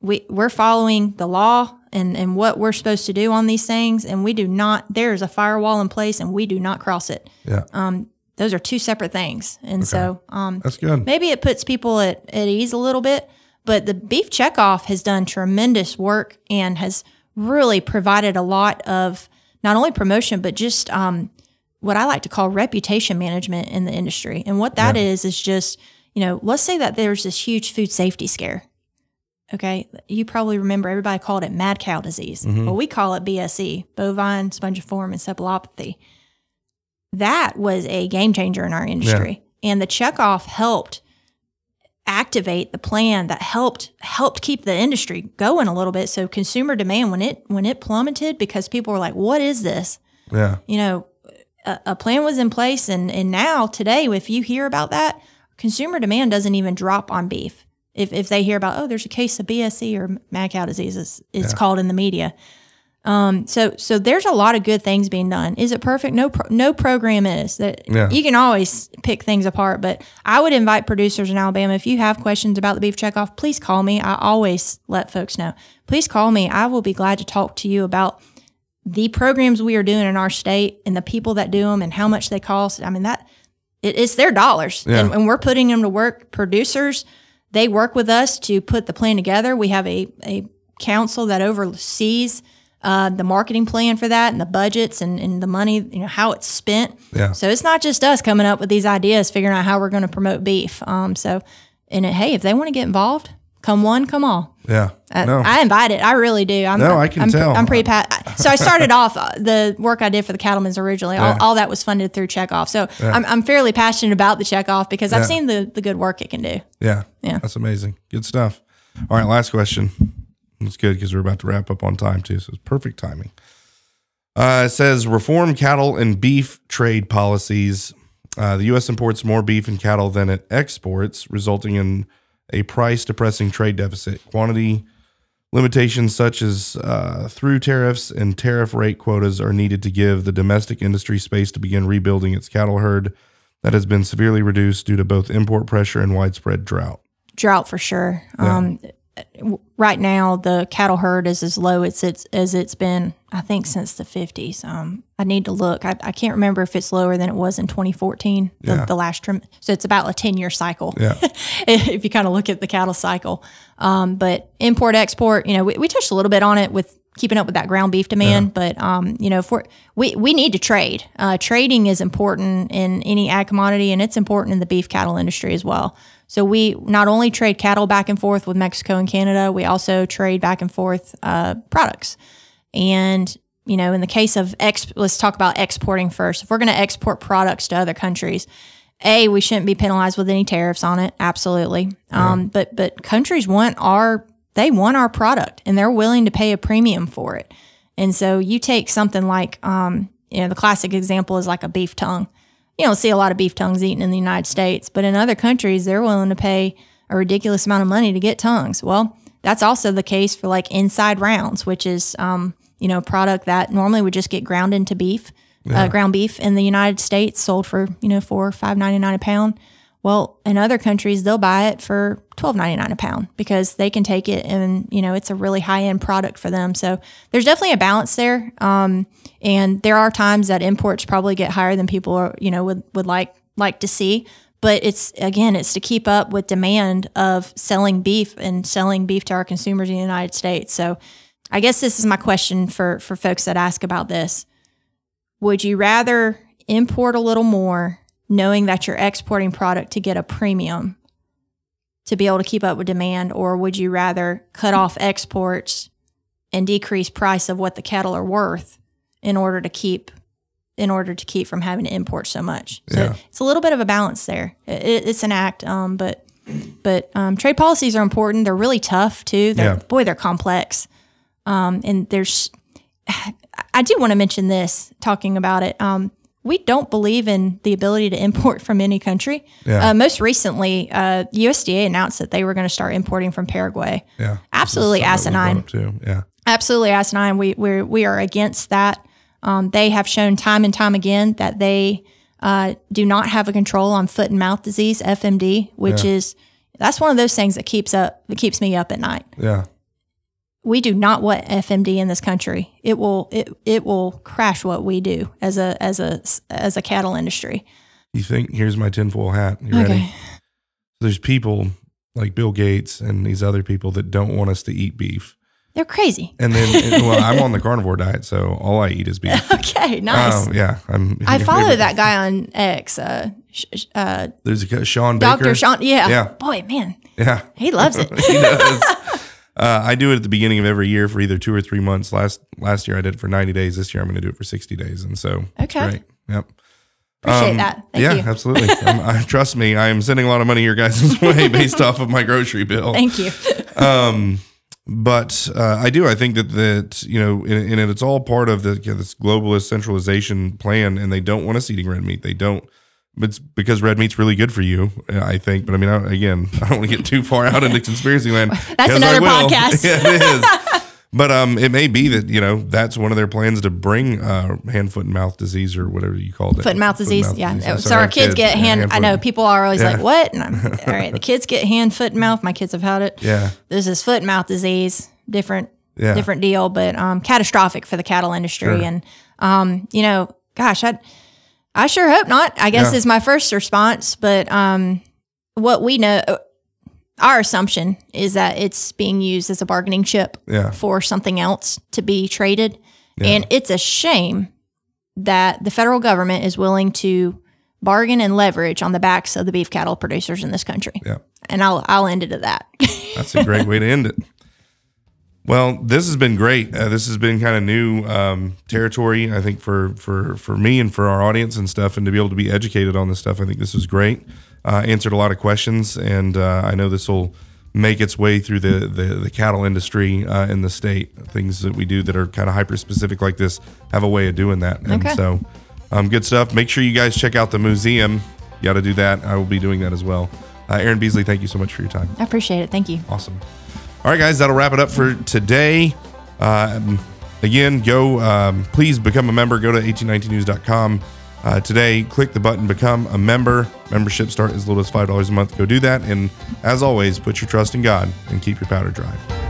we we're following the law and and what we're supposed to do on these things, and we do not. There is a firewall in place, and we do not cross it. yeah. Um, Those are two separate things, and so um, That's good. maybe it puts people at, at ease a little bit. But the beef checkoff has done tremendous work and has really provided a lot of not only promotion, but just um, what I like to call reputation management in the industry. And what that is is just, you know, let's say that there's this huge food safety scare. Okay. You probably remember everybody called it mad cow disease. Mm-hmm. Well, we call it BSE, bovine spongiform encephalopathy. That was a game changer in our industry. And the checkoff helped activate the plan that helped helped keep the industry going a little bit. So consumer demand when it when it plummeted because people were like, "What is this?" Yeah, You know, a, a plan was in place, and and now today, if you hear about that, consumer demand doesn't even drop on beef. If if they hear about, oh, there's a case of BSE or mad cow disease, it's, it's called in the media. Um, so so there's a lot of good things being done. Is it perfect? No, pro, no program is. That Yeah. you can always pick things apart. But I would invite producers in Alabama if you have questions about the beef checkoff, please call me. I always let folks know. Please call me. I will be glad to talk to you about the programs we are doing in our state and the people that do them and how much they cost. I mean that it, it's their dollars, Yeah. and, and we're putting them to work. Producers, they work with us to put the plan together. We have a a council that oversees uh, the marketing plan for that and the budgets and, and the money, you know, how it's spent. Yeah. So it's not just us coming up with these ideas, figuring out how we're going to promote beef. Um, so, and it, hey, if they want to get involved, come one, come all. Yeah. I, no. I invite it. I really do. I'm, No, I can I'm, tell. I'm pretty pat. So I started off uh, the work I did for the cattlemen's originally. All, all that was funded through checkoff. So I'm, I'm fairly passionate about the checkoff because I've Yeah. seen the the good work it can do. yeah. Yeah. That's amazing. Good stuff. All right. Last question. It's good because we're about to wrap up on time too. So it's perfect timing. Uh, it says reform cattle and beef trade policies. Uh, the U.S. imports more beef and cattle than it exports, resulting in a price depressing trade deficit. Quantity limitations such as uh, through tariffs and tariff rate quotas are needed to give the domestic industry space to begin rebuilding its cattle herd that has been severely reduced due to both import pressure and widespread drought. Drought for sure. Um, w- right now, the cattle herd is as low as it's as it's been, I think, since the 50s. Um, I need to look. I, I can't remember if it's lower than it was in 2014, the, Yeah. the last trim. So it's about a 10 year cycle. Yeah. if you kind of look at the cattle cycle. Um, but import export, you know, we, we touched a little bit on it with keeping up with that ground beef demand. yeah. But um, you know, for we we need to trade. Uh, trading is important in any ag commodity, and it's important in the beef cattle industry as well. So we not only trade cattle back and forth with Mexico and Canada, we also trade back and forth uh, products. And you know, in the case of ex, let's talk about exporting first. If we're going to export products to other countries, a we shouldn't be penalized with any tariffs on it. Absolutely. Um, but but countries want our they want our product and they're willing to pay a premium for it. And so you take something like um, you know the classic example is like a beef tongue. You don't see a lot of beef tongues eaten in the United States, but in other countries they're willing to pay a ridiculous amount of money to get tongues. Well, that's also the case for like inside rounds, which is um, you know a product that normally would just get ground into beef, uh, ground beef in the United States, sold for you know four five ninety nine a pound. Well, in other countries they'll buy it for twelve ninety nine a pound because they can take it and you know it's a really high end product for them. So there's definitely a balance there, um, and there are times that imports probably get higher than people are, you know would would like like to see. But it's again, it's to keep up with demand of selling beef and selling beef to our consumers in the United States. So I guess this is my question for for folks that ask about this. Would you rather import a little more knowing that you're exporting product to get a premium to be able to keep up with demand or would you rather cut off exports and decrease price of what the cattle are worth in order to keep in order to keep from having to import so much so Yeah. it's a little bit of a balance there it, it's an act um, but but um, trade policies are important they're really tough too they're, Yeah. boy they're complex um, and there's I do want to mention this talking about it. Um, we don't believe in the ability to import from any country. Yeah. Uh, most recently, uh, USDA announced that they were going to start importing from Paraguay. Yeah. Absolutely This is something that asinine. we brought up Too. Yeah. Absolutely asinine. We we're, we are against that. Um, they have shown time and time again that they uh, do not have a control on foot and mouth disease (FMD), which Yeah. is that's one of those things that keeps up that keeps me up at night Yeah. We do not want FMD in this country. It will it it will crash what we do as a as a as a cattle industry. You think, here's my tinfoil hat. You ready? There's people like Bill Gates and these other people that don't want us to eat beef. They're crazy. And then, and, well, I'm on the carnivore diet, so all I eat is beef. Okay, nice. Oh, yeah. I'm, I follow that guy on X, uh, uh, There's a guy, Shawn Baker. Doctor Shawn. Yeah. Yeah. boy, man, Yeah. he loves it. he does. Uh, I do it at the beginning of every year for either two or three months. Last last year I did it for 90 days. This year I'm going to do it for 60 days. And so Okay. Yep. Appreciate Um, that. Thank yeah, you. absolutely. um, I, trust me, I am sending a lot of money your guys' way based off of my grocery bill. Thank you. Um, but uh, I do. I think that that you know, and, and it's all part of the you know, this globalist centralization plan, and they don't want us eating red meat. They don't. It's because red meat's really good for you, I think. But I mean, I, again, I don't want to get too far out into conspiracy land. That's another podcast. yeah, it is. But um, it may be that you know that's one of their plans to bring uh, hand, foot, and mouth disease or whatever you called it. Foot and mouth disease. yeah. I'm So, our kids, get yeah, hand. I know people are always Yeah. like, "What?" And I'm, all right, the kids get hand, foot, and mouth. My kids have had it. Yeah, This is foot and mouth disease. Different yeah, different deal, but um, catastrophic for the cattle industry. Sure. And um, you know, gosh, I I sure hope not. I guess Yeah. is my first response. But um, what we know, our assumption is that it's being used as a bargaining chip Yeah. for something else to be traded. Yeah. And it's a shame that the federal government is willing to bargain and leverage on the backs of the beef cattle producers in this country. Yeah. And I'll I'll end it at that. That's a great way to end it. Well, this has been great. Uh, this has been kind of new um, territory, I think, for for for me and for our audience and stuff, and to be able to be educated on this stuff. I think this was great. Uh, answered a lot of questions, and uh, I know this will make its way through the the, the cattle industry uh, in the state. Things that we do that are kind of hyper specific like this have a way of doing that, and Okay. so um, good stuff. Make sure you guys check out the museum. You got to do that. I will be doing that as well. Uh, Erin Beasley, thank you so much for your time. I appreciate it. Thank you. Awesome. All right, guys, that'll wrap it up for today. Um, again, go, um, please become a member. Go to 1819news.com uh, today. Click the button, become a member. Membership start as little as $5 a month. Go do that. And as always, put your trust in God and keep your powder dry.